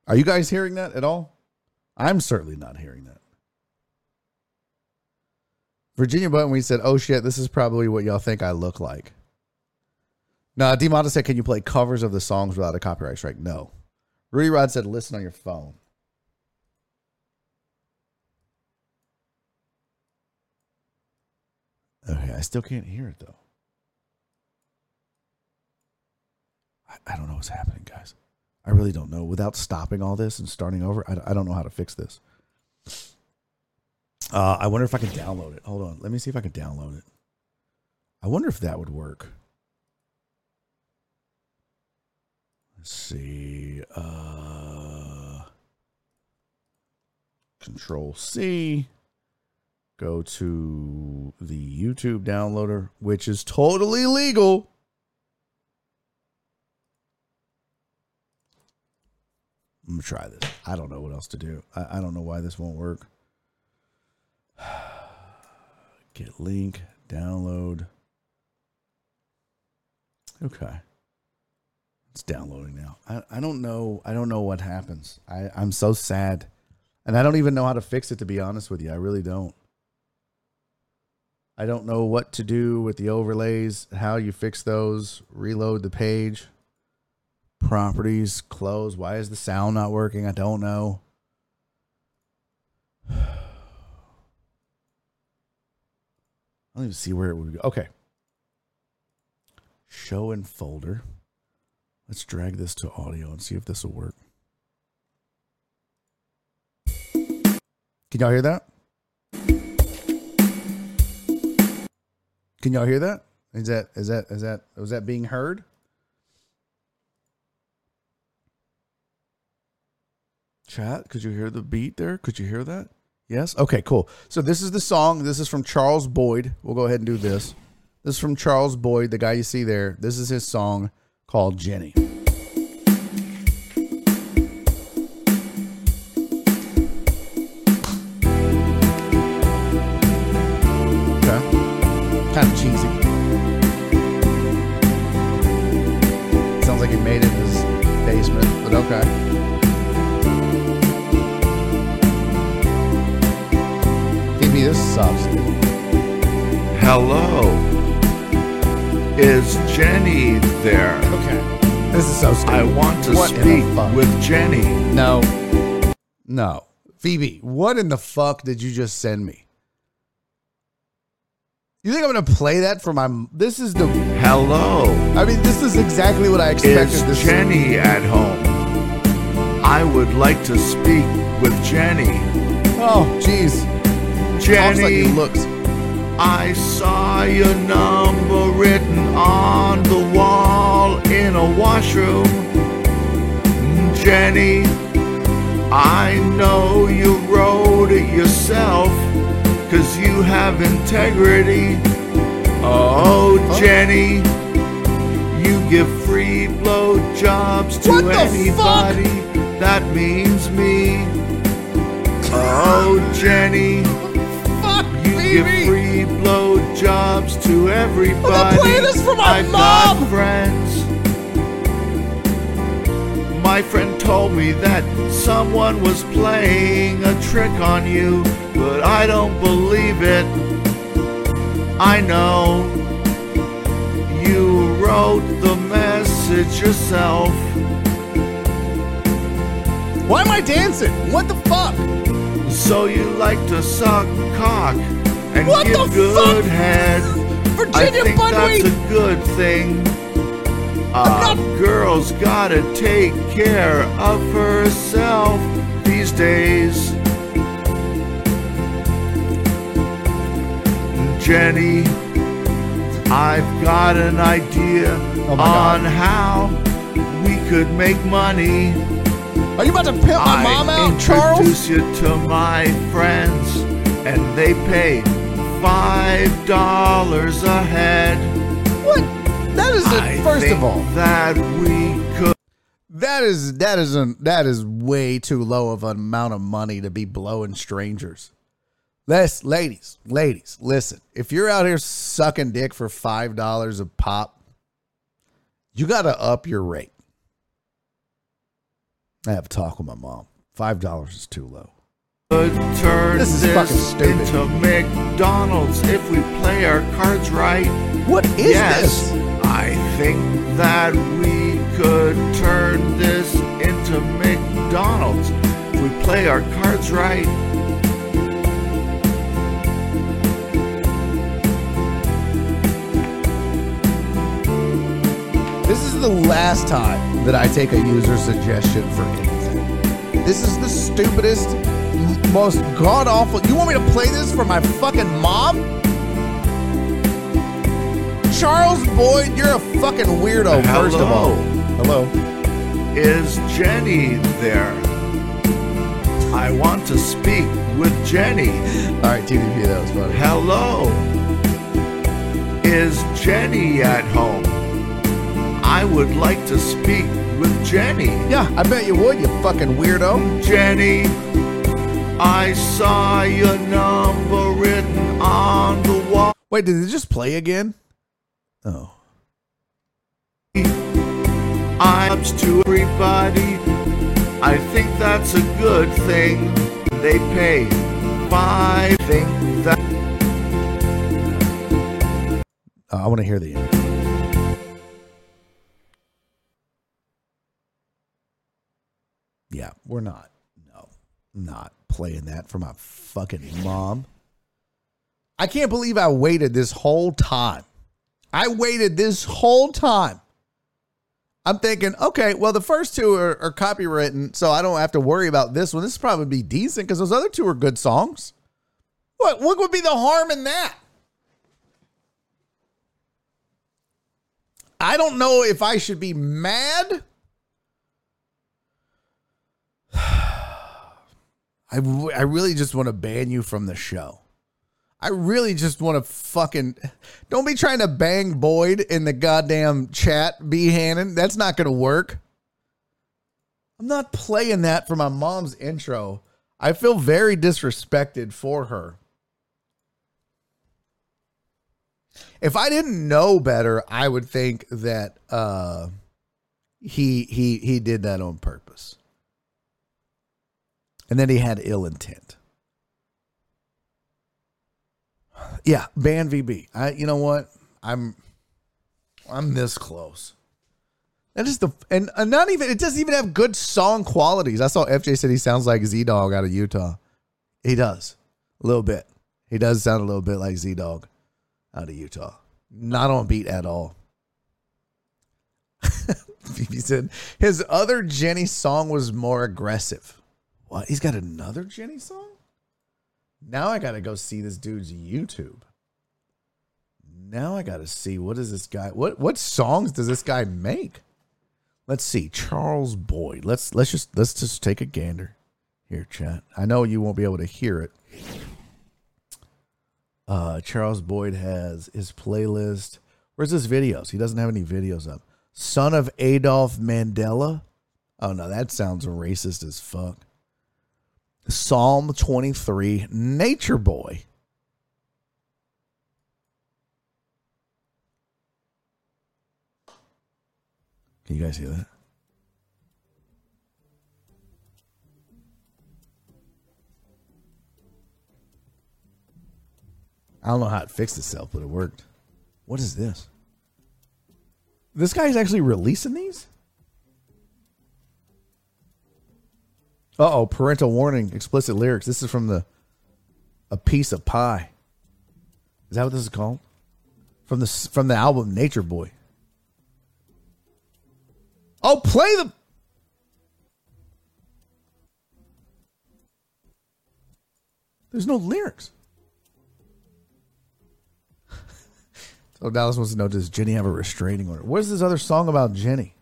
Are you guys hearing that at all? I'm certainly not hearing that. Virginia Buttonweed said, oh shit, this is probably what y'all think I look like. No, Demata said, can you play covers of the songs without a copyright strike? No. Rudy Rod said, listen on your phone. Okay, I still can't hear it though. I, I don't know what's happening, guys. I really don't know. Without stopping all this and starting over, I, I don't know how to fix this. Uh, I wonder if I can download it. Hold on. Let me see if I can download it. I wonder if that would work. Let's see. Uh, control C. Go to the YouTube downloader, which is totally legal. I'm gonna try this. I don't know what else to do. I, I don't know why this won't work. Get link, download. Okay. It's downloading now. I, I don't know. I don't know what happens. I, I'm so sad. And I don't even know how to fix it to be honest with you. I really don't. I don't know what to do with the overlays, how you fix those, reload the page, properties, close. Why is the sound not working? I don't know. I don't even see where it would go. Okay. Show in folder. Let's drag this to audio and see if this will work. Can y'all hear that? Can y'all hear that? Is that is that is that was that being heard? Chat, could you hear the beat there? Could you hear that? Yes? Okay, cool. So this is the song. This is from Charles Boyd. We'll go ahead and do this. This is from Charles Boyd, the guy you see there. This is his song called Jenny. There? Okay. This is so stupid. I want to What speak with Jenny. No. No. Phoebe, what in the fuck did you just send me? You think I'm gonna play that for my? This is the. Hello. I mean, this is exactly what I expected. Is this Jenny at home? I would like to speak with Jenny. Oh, jeez. Talks like he Jenny, looks. I saw your number written on the wall in a washroom. Jenny, I know you wrote it yourself, cause you have integrity. Oh, Jenny, you give free blowjobs to What fuck? anybody. That means me. Oh, Jenny. Blowjobs to everybody. play this for my I've mom. got friends. My friend told me that someone was playing a trick on you, but I don't believe it. I know you wrote the message yourself. Why am I dancing? What the fuck? So you like to suck cock and What give the good fuck? head. I Virginia think that's a good thing. A uh, girl's gotta take care of herself these days. Jenny, I've got an idea Oh my God. on how we could make money. Are you about to pimp my mom out, Charles? introduce you to my friends. and they pay five dollars a head. What? That is a, I first of all. that we could. That is that is a, that is way too low of an amount of money to be blowing strangers. Les, ladies, ladies, listen. If you're out here sucking dick for five dollars a pop, you got to up your rate. I have a talk with my mom. Five dollars is too low. Could turn This this, is fucking stupid. into McDonald's if we play our cards right. What is yes, this? I think that we could turn this into McDonald's if we play our cards right. This is the last time that I take a user suggestion for anything. This is the stupidest, most god awful. You want me to play this for my fucking mom? Charles Boyd, you're a fucking weirdo, first of all. Hello. Is Jenny there? I want to speak with Jenny. All right, TVP, that was funny. Hello. Is Jenny at home? I would like to speak with Jenny. Yeah, I bet you would, you fucking weirdo. Jenny, I saw your number written on the wall. Wait, did it just play again? Oh. I'm to everybody. I think that's a good thing. They pay five. Think that Uh, I want to hear the end. Yeah, we're not. No, not playing that for my fucking mom. I can't believe I waited this whole time. I waited this whole time. I'm thinking, okay, well, the first two are, are copywritten, so I don't have to worry about this one. This probably be decent because those other two are good songs. What what would be the harm in that? I don't know if I should be mad. I, w- I really just want to ban you from the show. I really just want to fucking don't be trying to bang Boyd in the goddamn chat, B Hannon. That's not to work. I'm not playing that for my mom's intro. I feel very disrespected for her. If I didn't know better, I would think that uh he he he did that on purpose. And then he had ill intent. Yeah, ban VB. I you know what? I'm I'm this close. That is the and uh, not even it doesn't even have good song qualities. I saw FJ said he sounds like Z Dog out of Utah. He does. A little bit. He does sound a little bit like Z Dog out of Utah. Not on beat at all. he said his other Jenny song was more aggressive. What? He's got another Jenny song? Now I got to go see this dude's YouTube. Now I got to see what is this guy? What what songs does this guy make? Let's see. Charles Boyd. Let's let's just let's just take a gander. Here, chat. I know you won't be able to hear it. Uh, Charles Boyd has his playlist. Where's his videos? He doesn't have any videos up. Son of Adolf Mandela. Oh no, that sounds racist as fuck. Psalm 23, Nature Boy. Can you guys hear that? I don't know how it fixed itself, but it worked. What is this? This guy's actually releasing these? Uh oh, parental warning, explicit lyrics. This is from the A Piece of Pie. Is that what this is called? From the from the album Nature Boy. Oh, play the There's no lyrics. so Dallas wants to know Does Jenny have a restraining order? What is this other song about Jenny?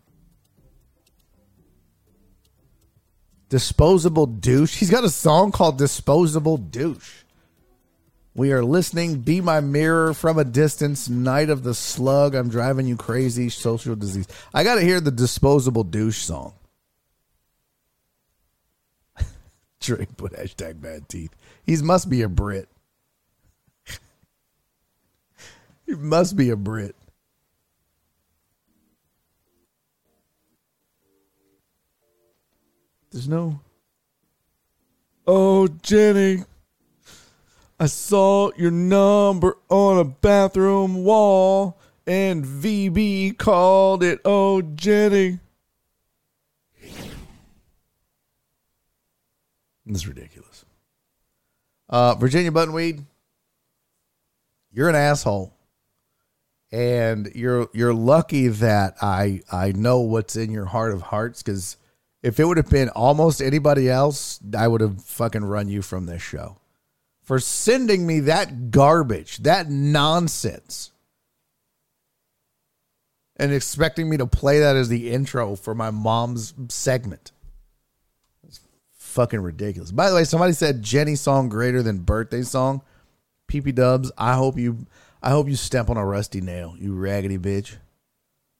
Disposable Douche. He's got a song called Disposable Douche. We are listening. Be my mirror from a distance. Night of the slug. I'm driving you crazy. Social disease. I got to hear the disposable douche song. Drake put hashtag bad teeth. He must be a Brit. he must be a Brit. There's no. Oh, Jenny. I saw your number on a bathroom wall, and VB called it Oh, Jenny. This is ridiculous. Uh, Virginia Buttonweed, you're an asshole, and you're you're lucky that I I know what's in your heart of hearts because if it would have been almost anybody else, I would have fucking run you from this show for sending me that garbage, that nonsense, and expecting me to play that as the intro for my mom's segment. It's fucking ridiculous. By the way, somebody said Jenny song greater than birthday song. PP Dubs, I hope you I hope you step on a rusty nail, you raggedy bitch.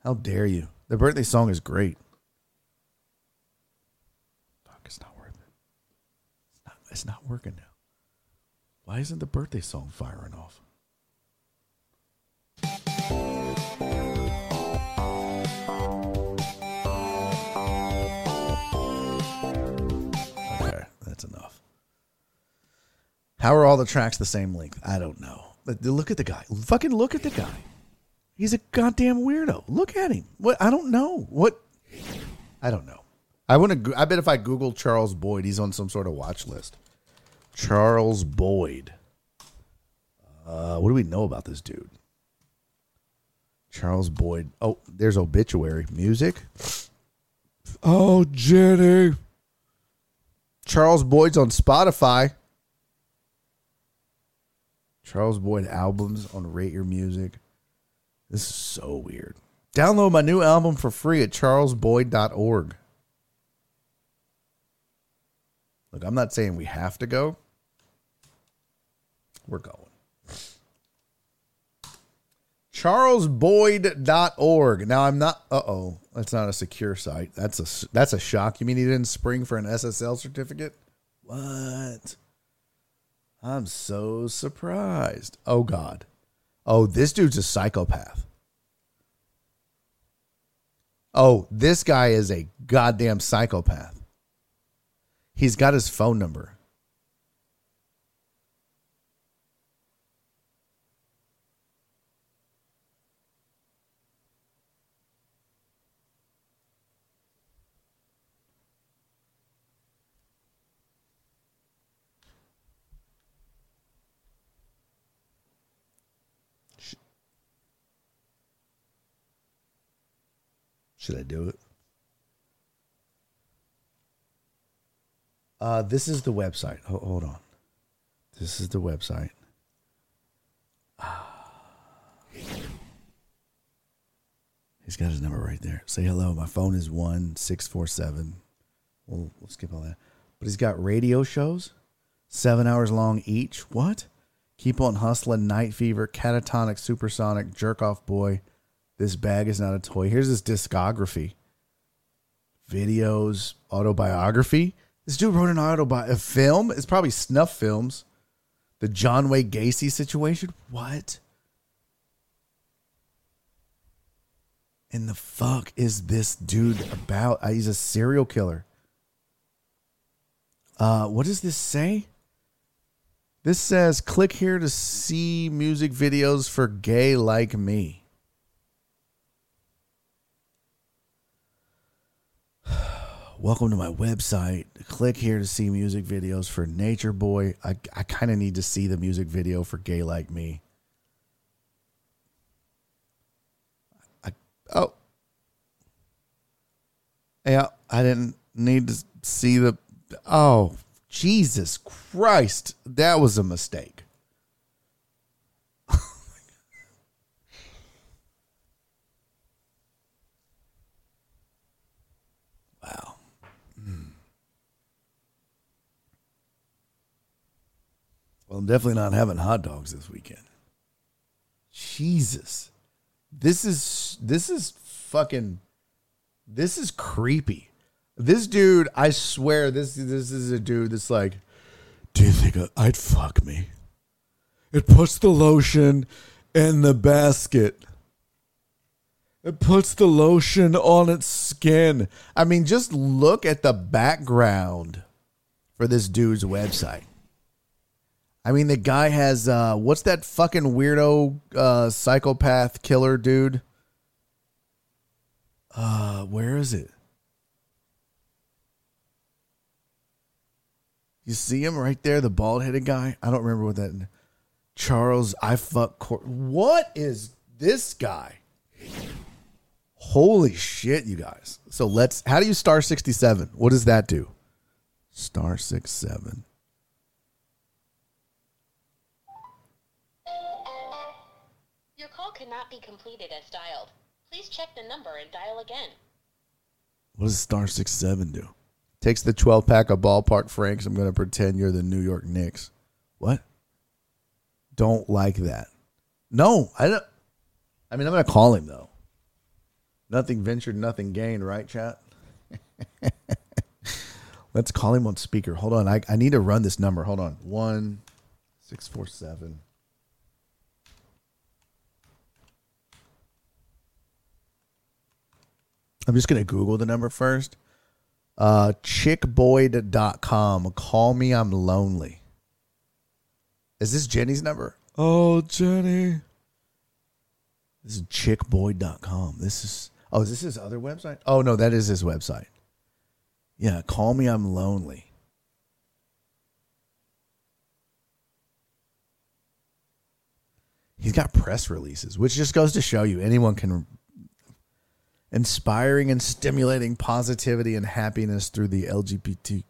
How dare you? The birthday song is great. Fuck, it's not worth it. It's not, working now. Why isn't the birthday song firing off? Okay, that's enough. How are all the tracks the same length? I don't know. Look at the guy. Fucking look at the guy. He's a goddamn weirdo. Look at him. What? I don't know. What? I don't know. I want to. I bet if I Google Charles Boyd, he's on some sort of watch list. Charles Boyd. Uh, what do we know about this dude? Charles Boyd. Oh, there's obituary music. Oh, Jenny. Charles Boyd's on Spotify. Charles Boyd albums on Rate Your Music. This is so weird. Download my new album for free at charlesboyd.org. Look, I'm not saying we have to go. We're going. charlesboyd.org. Now I'm not uh-oh, that's not a secure site. That's a that's a shock. You mean he didn't spring for an SSL certificate? What? I'm so surprised. Oh god. Oh, this dude's a psychopath. Oh, this guy is a goddamn psychopath. He's got his phone number. Should I do it? Uh, this is the website. Ho- hold on. This is the website. He's got his number right there. Say hello. My phone is one six four seven. We'll, we'll skip all that. But he's got radio shows, seven hours long each. What? Keep on hustling. Night fever. Catatonic. Supersonic. Jerk off boy. This bag is not a toy. Here's his discography. Videos, autobiography. This dude wrote an autobi a film. It's probably snuff films. The John Wayne Gacy situation. What? In the fuck is this dude about? Uh, he's a serial killer. Uh, what does this say? This says click here to see music videos for gay like me. Welcome to my website. Click here to see music videos for Nature Boy. I, I kind of need to see the music video for Gay Like Me. I, oh. Yeah, I didn't need to see the. Oh, Jesus Christ. That was a mistake. wow. Well, I'm definitely not having hot dogs this weekend. Jesus. This is this is fucking this is creepy. This dude, I swear this this is a dude that's like, "Do you think I'd fuck me?" It puts the lotion in the basket. It puts the lotion on its skin. I mean, just look at the background for this dude's website. I mean, the guy has uh what's that fucking weirdo uh psychopath killer dude? Uh where is it? You see him right there, the bald-headed guy? I don't remember what that Charles I fuck Cor- What is this guy? Holy shit, you guys. So let's how do you star 67? What does that do? Star 67. Call cannot be completed as dialed. Please check the number and dial again. What does star 67 do? Takes the 12 pack of ballpark Franks. I'm going to pretend you're the New York Knicks. What? Don't like that. No, I don't. I mean, I'm going to call him though. Nothing ventured, nothing gained, right, chat? Let's call him on speaker. Hold on. I, I need to run this number. Hold on. One, six, four, seven. I'm just going to Google the number first. Uh, chickboyd.com. Call me. I'm lonely. Is this Jenny's number? Oh, Jenny. This is chickboyd.com. This is, oh, is this his other website? Oh, no, that is his website. Yeah, call me. I'm lonely. He's got press releases, which just goes to show you anyone can inspiring and stimulating positivity and happiness through the LGBT.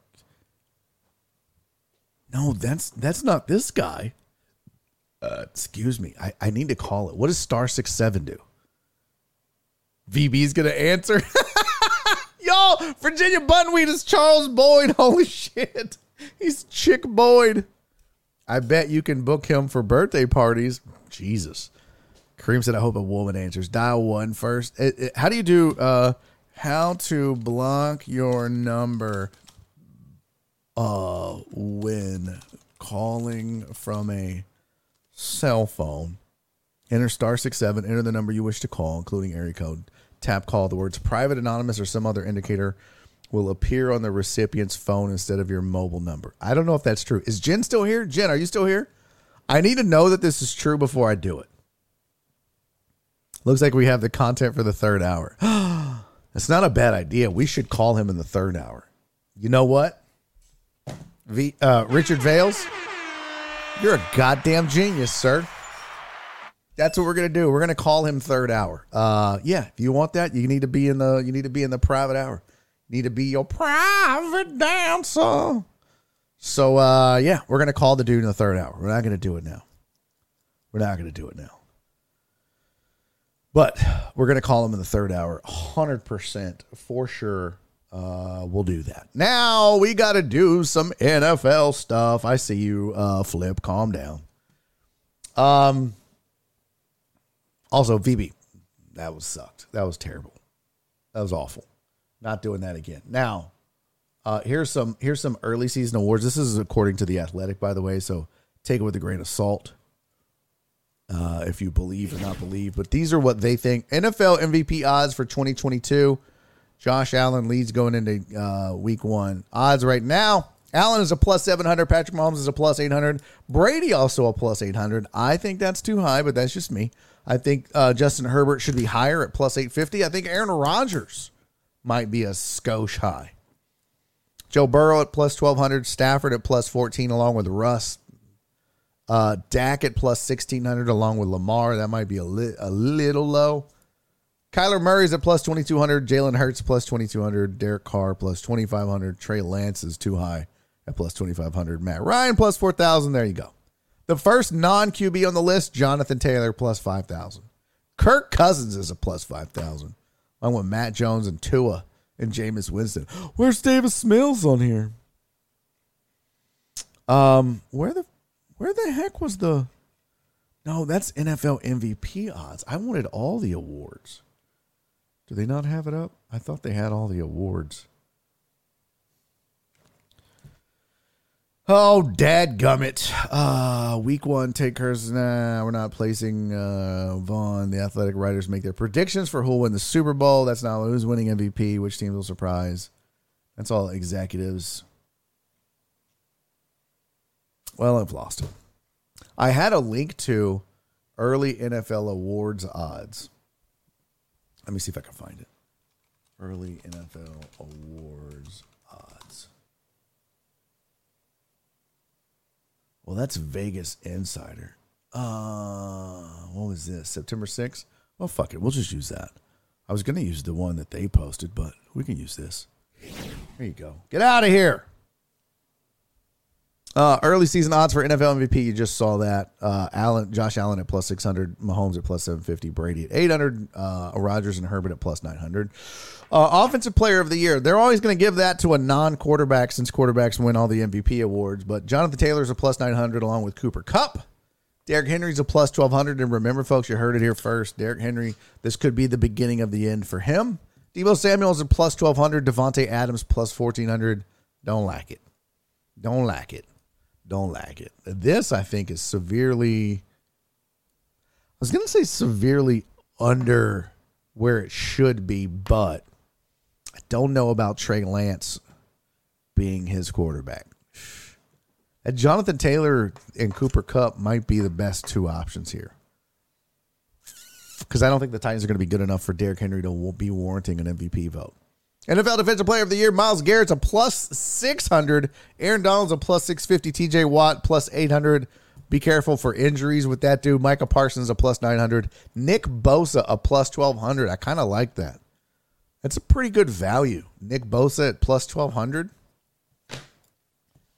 No, that's that's not this guy. Uh, excuse me. I, I need to call it. What does star six seven do? VB's gonna answer. Y'all, Virginia Buttonweed is Charles Boyd. Holy shit. He's Chick Boyd. I bet you can book him for birthday parties. Jesus. Kareem said, I hope a woman answers. Dial one first. It- it- how do you do uh how to block your number uh when calling from a cell phone? Enter star six seven, enter the number you wish to call, including area code. Tap call. The words private, anonymous, or some other indicator will appear on the recipient's phone instead of your mobile number. I don't know if that's true. Is Jen still here? Jen, are you still here? I need to know that this is true before I do it. Looks like we have the content for the third hour. That's not a bad idea. We should call him in the third hour. You know what? V, uh, Richard Vales, you're a goddamn genius, sir. That's what we're gonna do. We're gonna call him third hour. Uh, yeah. If you want that, you need to be in the you need to be in the private hour. You need to be your private dancer. So uh, yeah, we're gonna call the dude in the third hour. We're not gonna do it now. We're not gonna do it now. But we're going to call him in the third hour. 100% for sure. Uh, we'll do that. Now we got to do some NFL stuff. I see you, uh, Flip. Calm down. Um. Also, VB, that was sucked. That was terrible. That was awful. Not doing that again. Now, uh, here's some here's some early season awards. This is according to the Athletic, by the way. So take it with a grain of salt uh, if you believe or not believe. But these are what they think. NFL MVP odds for 2022. Josh Allen leads going into uh, week one. Odds right now. Allen is a plus 700. Patrick Mahomes is a plus 800. Brady also a plus 800. I think that's too high, but that's just me. I think uh, Justin Herbert should be higher at plus 850. I think Aaron Rodgers might be a skosh high. Joe Burrow at plus 1200. Stafford at plus 14, along with Russ. Uh, Dak at plus 1600 along with Lamar. That might be a, li- a little low. Kyler Murray's at plus 2200. Jalen Hurts plus 2200. Derek Carr plus 2500. Trey Lance is too high at plus 2500. Matt Ryan plus 4000. There you go. The first non QB on the list, Jonathan Taylor plus 5000. Kirk Cousins is a plus 5000. Along with Mac Jones and Tua and Jameis Winston. Where's Davis Mills on here? Um, where the Where the heck was the? No, that's NFL MVP odds. I wanted all the awards. Do they not have it up? I thought they had all the awards. Oh, dad gummit. Uh, week one, take hers. Nah, we're not placing uh, Vaughn. The athletic writers make their predictions for who'll win the Super Bowl. That's not who's winning MVP, which teams will surprise. That's all executives. Well, I've lost it. I had a link to early NFL awards odds. Let me see if I can find it. Early NFL awards odds. Well, that's Vegas Insider. Uh, what was this? September 6th? Well, fuck it. We'll just use that. I was going to use the one that they posted, but we can use this. There you go. Get out of here. Uh, early season odds for NFL MVP. You just saw that. Uh, Allen, Josh Allen at plus 600, Mahomes at plus 750, Brady at 800, uh, Rodgers and Herbert at plus 900. Uh, offensive player of the year. They're always going to give that to a non quarterback since quarterbacks win all the MVP awards. But Jonathan Taylor's a plus 900 along with Cooper Kupp. Derrick Henry's a plus 1200. And remember, folks, you heard it here first. Derrick Henry, this could be the beginning of the end for him. Deebo Samuel's a plus 1200. Davante Adams plus 1400. Don't like it. Don't like it. Don't like it. This, I think, is severely, I was going to say severely under where it should be, but I don't know about Trey Lance being his quarterback. And Jonathan Taylor and Cooper Kupp might be the best two options here. Because I don't think the Titans are going to be good enough for Derrick Henry to be warranting an MVP vote. NFL Defensive Player of the Year, Myles Garrett's a plus 600. Aaron Donald's a plus 650. TJ Watt plus 800. Be careful for injuries with that dude. Micah Parsons a plus 900. Nick Bosa a plus 1200. I kind of like that. That's a pretty good value. Nick Bosa at plus 1200.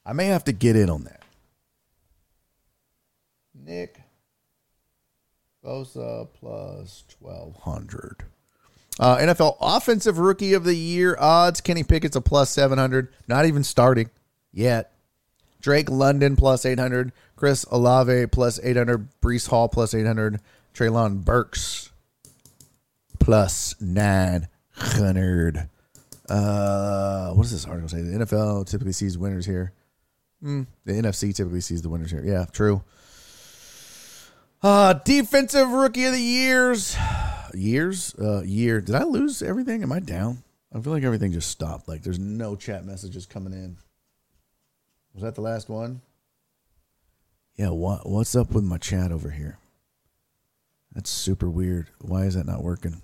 I may have to get in on that. Nick Bosa plus 1200. Uh, NFL Offensive Rookie of the Year odds. Kenny Pickett's a plus 700. Not even starting yet. Drake London plus 800. Chris Olave plus 800. Breece Hall plus 800. Treylon Burks plus 900. Uh, what does this article say? The NFL typically sees winners here. Mm, the NFC typically sees the winners here. Yeah, true. Uh, defensive rookie of the years. Years? Uh, year. Did I lose everything? Am I down? I feel like everything just stopped. Like there's no chat messages coming in. Was that the last one? Yeah, what what's up with my chat over here? That's super weird. Why is that not working?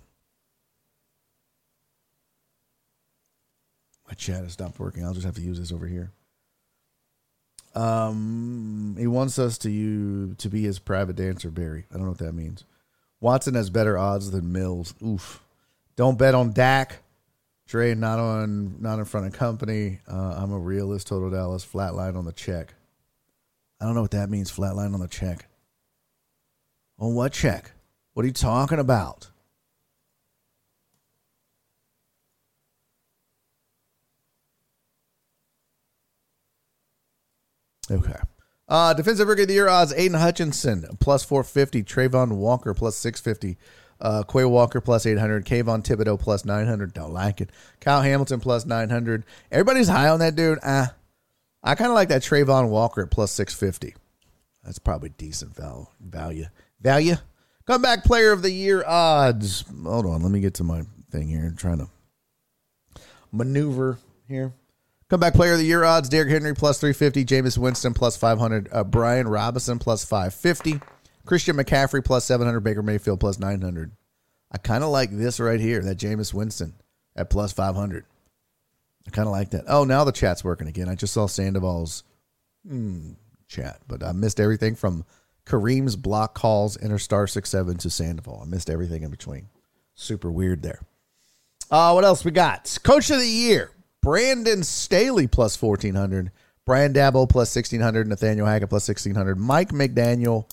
My chat has stopped working. I'll just have to use this over here. Um, he wants us to you to be his private dancer, Barry. I don't know what that means. Watson has better odds than Mills. Oof. Don't bet on Dak. Dre not on not in front of company. Uh, I'm a realist. Total Dallas flatline on the check. I don't know what that means. Flatline on the check. On what check? What are you talking about? Okay. Uh, defensive rookie of the year odds: Aidan Hutchinson plus four fifty, Travon Walker plus six fifty, uh, Quay Walker plus eight hundred, Kayvon Thibodeaux plus nine hundred. Don't like it. Kyle Hamilton plus nine hundred. Everybody's high on that dude. Uh, I kind of like that Travon Walker at plus six fifty. That's probably decent value. Value. Value. Comeback player of the year odds. Hold on, let me get to my thing here. I'm trying to maneuver here. Comeback player of the year odds: Derrick Henry plus three fifty, Jameis Winston plus five hundred, uh, Brian Robinson plus five fifty, Christian McCaffrey plus seven hundred, Baker Mayfield plus nine hundred. I kind of like this right here, that Jameis Winston at plus five hundred. I kind of like that. Oh, now the chat's working again. I just saw Sandoval's hmm, chat, but I missed everything from Kareem's block calls, Interstar six seven to Sandoval. I missed everything in between. Super weird there. Uh, what else we got? Coach of the year. Brandon Staley plus 1400. Brian Daboll plus 1600. Nathaniel Hackett plus 1600. Mike McDaniel,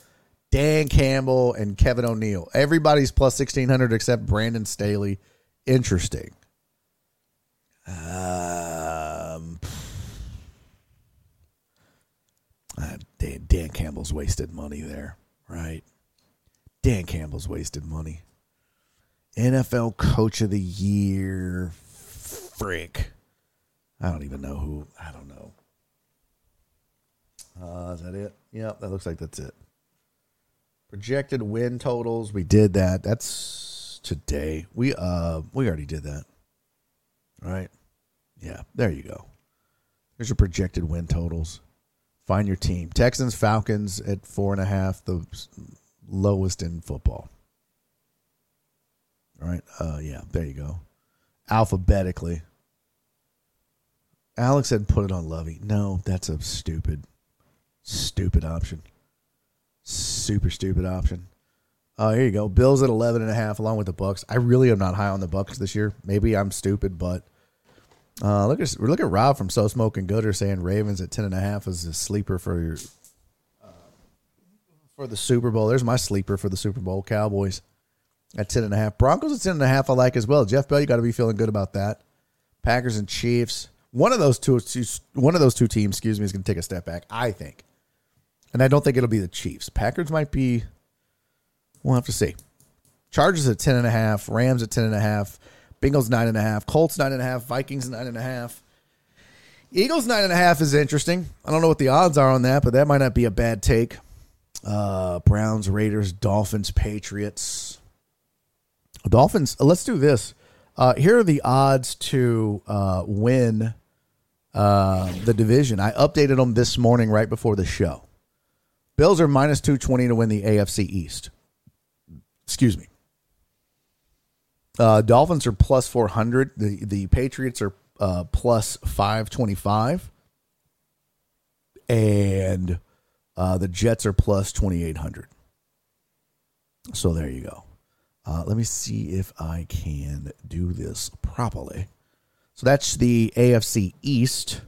Dan Campbell, and Kevin O'Neill. Everybody's plus 1600 except Brandon Staley. Interesting. Um, I Dan, Dan Campbell's wasted money there, right? Dan Campbell's wasted money. NFL Coach of the Year, frick. I don't even know who. I don't know. Uh, is that it? Yep, that looks like that's it. Projected win totals. We did that. That's today. We uh we already did that. All right. Yeah, there you go. There's your projected win totals. Find your team. Texans, Falcons at four and a half, the lowest in football. All right. Uh, yeah, there you go. Alphabetically. Alex said put it on Lovey. No, that's a stupid, stupid option. Super stupid option. Oh, here you go. Bills at 11 and a half along with the Bucs. I really am not high on the Bucs this year. Maybe I'm stupid, but uh, look at look at Rob from So Smoking Gooder saying Ravens at 10 and a half is a sleeper for your uh, for the Super Bowl. There's my sleeper for the Super Bowl. Cowboys at 10 and a half. Broncos at 10 and a half I like as well. Jeff Bell, you got to be feeling good about that. Packers and Chiefs. One of those two one of those two teams, excuse me, is going to take a step back, I think. And I don't think it'll be the Chiefs. Packers might be we'll have to see. Chargers at 10 and a half, Rams at 10 and a half, Bengals nine and a half, Colts nine and a half, Vikings nine and a half. Eagles nine and a half is interesting. I don't know what the odds are on that, but that might not be a bad take. Uh, Browns, Raiders, Dolphins, Patriots. Dolphins. Let's do this. Uh, here are the odds to uh, win uh, the division. I updated them this morning right before the show. Bills are minus 220 to win the AFC East. Excuse me. Uh, Dolphins are plus 400. The, the Patriots are uh, plus 525. And uh, the Jets are plus 2,800. So there you go. Uh, let me see if I can do this properly. So that's the AFC East.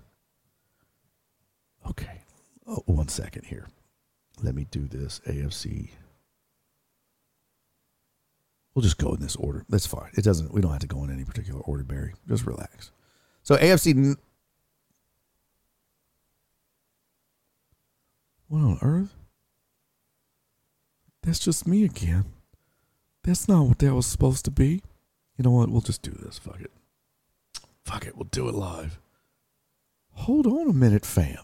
Okay. Oh, one second here. Let me do this. AFC. We'll just go in this order. That's fine. It doesn't. We don't have to go in any particular order, Barry. Just relax. So AFC. What on earth? That's just me again. That's not what that was supposed to be. You know what? We'll just do this. Fuck it. Fuck it. We'll do it live. Hold on a minute, fam.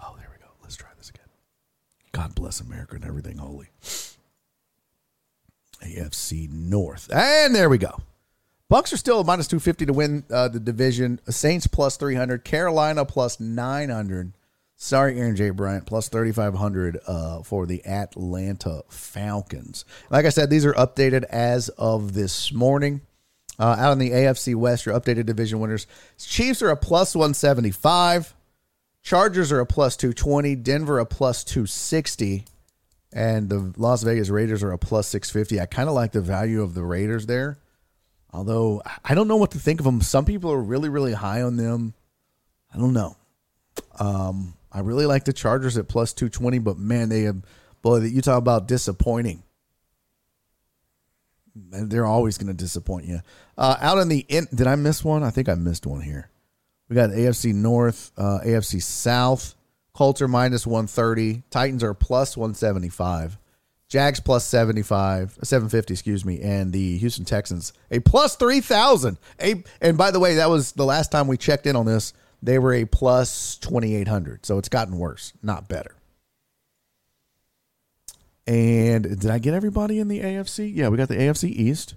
Oh, there we go. Let's try this again. God bless America and everything holy. AFC North. And there we go. Bucs are still minus 250 to win uh, the division. Saints plus 300. Carolina plus 900. Sorry, Aaron J. Bryant, plus 3,500 uh, for the Atlanta Falcons. Like I said, these are updated as of this morning. Uh, out in the AFC West, your updated division winners. Chiefs are a plus 175. Chargers are a plus 220. Denver a plus 260. And the Las Vegas Raiders are a plus 650. I kind of like the value of the Raiders there. Although I don't know what to think of them. Some people are really, really high on them. I don't know. Um, I really like the Chargers at plus 220, but man, they have, boy, that you talk about disappointing. And they're always going to disappoint you. Uh, out in the, in, did I miss one? I think I missed one here. We got AFC North, uh, AFC South. Colts are minus 130. Titans are plus 175. Jags plus 75, 750, excuse me, and the Houston Texans a plus 3,000. A and by the way, that was the last time we checked in on this. They were a plus 2,800. So it's gotten worse, not better. And did I get everybody in the AFC? Yeah, we got the AFC East,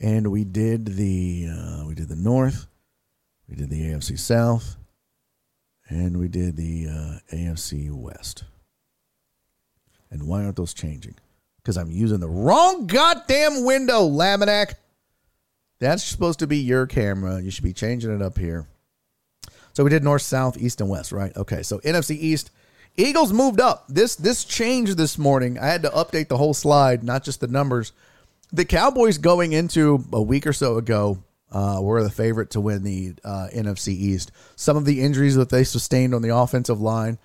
and we did the uh, we did the North, we did the AFC South, and we did the uh, AFC West. And why aren't those changing? Because I'm using the wrong goddamn window, Laminack. That's supposed to be your camera. You should be changing it up here. So we did north, south, east, and west, right? Okay. So NFC East, Eagles moved up. This this changed this morning. I had to update the whole slide, not just the numbers. The Cowboys going into a week or so ago uh, were the favorite to win the uh, NFC East. Some of the injuries that they sustained on the offensive line,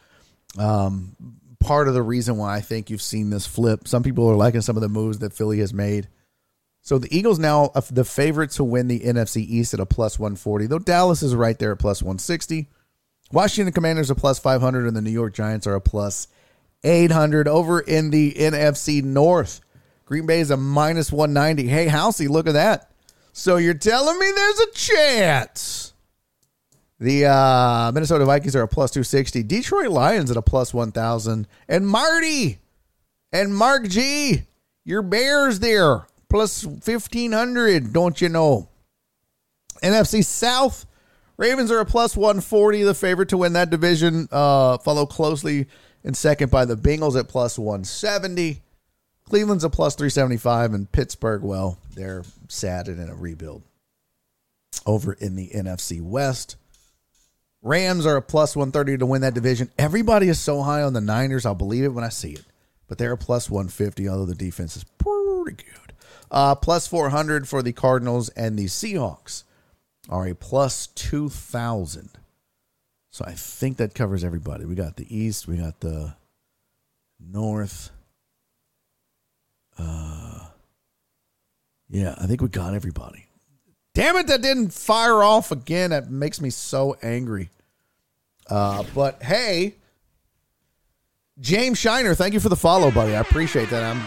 um, part of the reason why I think you've seen this flip. Some people are liking some of the moves that Philly has made. So the Eagles now the favorite to win the NFC East at a plus 140, though Dallas is right there at plus 160. Washington Commanders are plus 500, and the New York Giants are a plus 800 over in the NFC North. Green Bay is a minus 190. Hey, Housey, look at that. So you're telling me there's a chance. The uh, Minnesota Vikings are a plus 260. Detroit Lions at a plus 1,000. And Marty and Mark G, your Bears there, plus 1,500, don't you know? NFC South, Ravens are a plus 140, the favorite to win that division. Uh, follow closely in second by the Bengals at plus 170. Cleveland's a plus 375, and Pittsburgh, well, they're sad and in a rebuild. Over in the NFC West, Rams are a plus 130 to win that division. Everybody is so high on the Niners, I'll believe it when I see it. But they're a plus 150, although the defense is pretty good. Uh, plus 400 for the Cardinals and the Seahawks are a plus 2,000. So I think that covers everybody. We got the East, we got the North. Uh, yeah, I think we got everybody. Damn it, that didn't fire off again. That makes me so angry. Uh, but hey, James Shiner, thank you for the follow, buddy. I appreciate that. I'm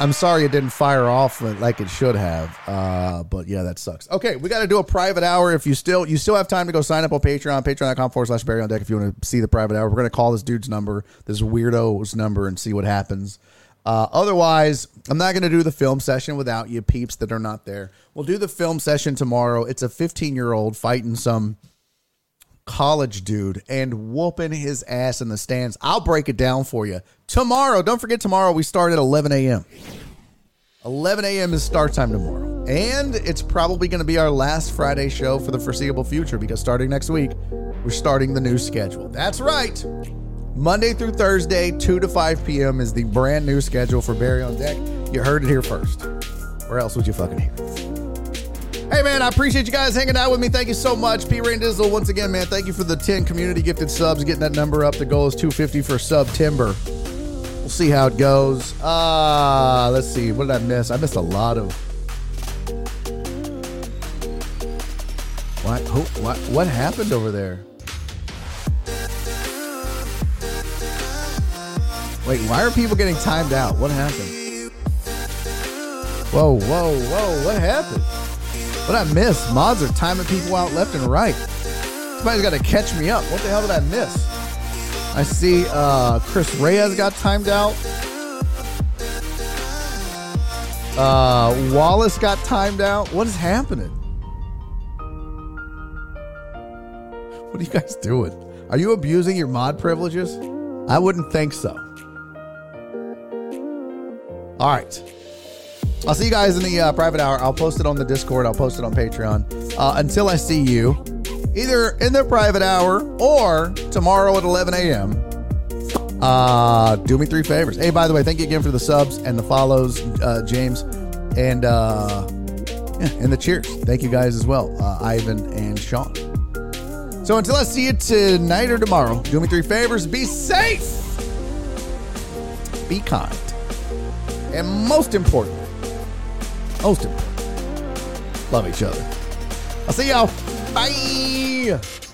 I'm sorry it didn't fire off like it should have. Uh, but yeah, that sucks. Okay, we got to do a private hour. If you still you still have time to go sign up on Patreon, patreon.com forward slash Barry on deck if you want to see the private hour. We're gonna call this dude's number, this weirdo's number, and see what happens. Uh, otherwise, I'm not to do the film session without you peeps that are not there. We'll do the film session tomorrow. It's a 15 year old fighting some college dude and whooping his ass in the stands. I'll break it down for you tomorrow. Don't forget, tomorrow we start at 11 a.m. 11 a.m. is start time tomorrow. And it's probably going to be our last Friday show for the foreseeable future because starting next week, we're starting the new schedule. That's right. Monday through Thursday, 2 to 5 p.m. is the brand new schedule for Barry on Deck. You heard it here first. Where else would you fucking hear it? Hey, man, I appreciate you guys hanging out with me. Thank you so much. P. Rain Dizzle, once again, man, thank you for the 10 community gifted subs, getting that number up. The goal is 250 for September. We'll see how it goes. Uh, let's see. What did I miss? I missed a lot of. What? What? What happened over there? Wait, why are people getting timed out? What happened? Whoa, whoa, whoa, what happened? What I miss? Mods are timing people out left and right. Somebody's got to catch me up. What the hell did I miss? I see uh, Chris Reyes got timed out. Uh, Wallace got timed out. What is happening? What are you guys doing? Are you abusing your mod privileges? I wouldn't think so. All right. I'll see you guys in the uh, private hour. I'll post it on the Discord. I'll post it on Patreon. Uh, until I see you, either in the private hour or tomorrow at 11 a.m. Uh, do me three favors. Hey, by the way, thank you again for the subs and the follows, uh, James, and uh, yeah, and the cheers. Thank you guys as well, uh, Ivan and Sean. So until I see you tonight or tomorrow, do me three favors. Be safe. Be kind. And most importantly, important, love each other. I'll see y'all. Bye.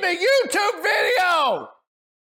A YouTube video!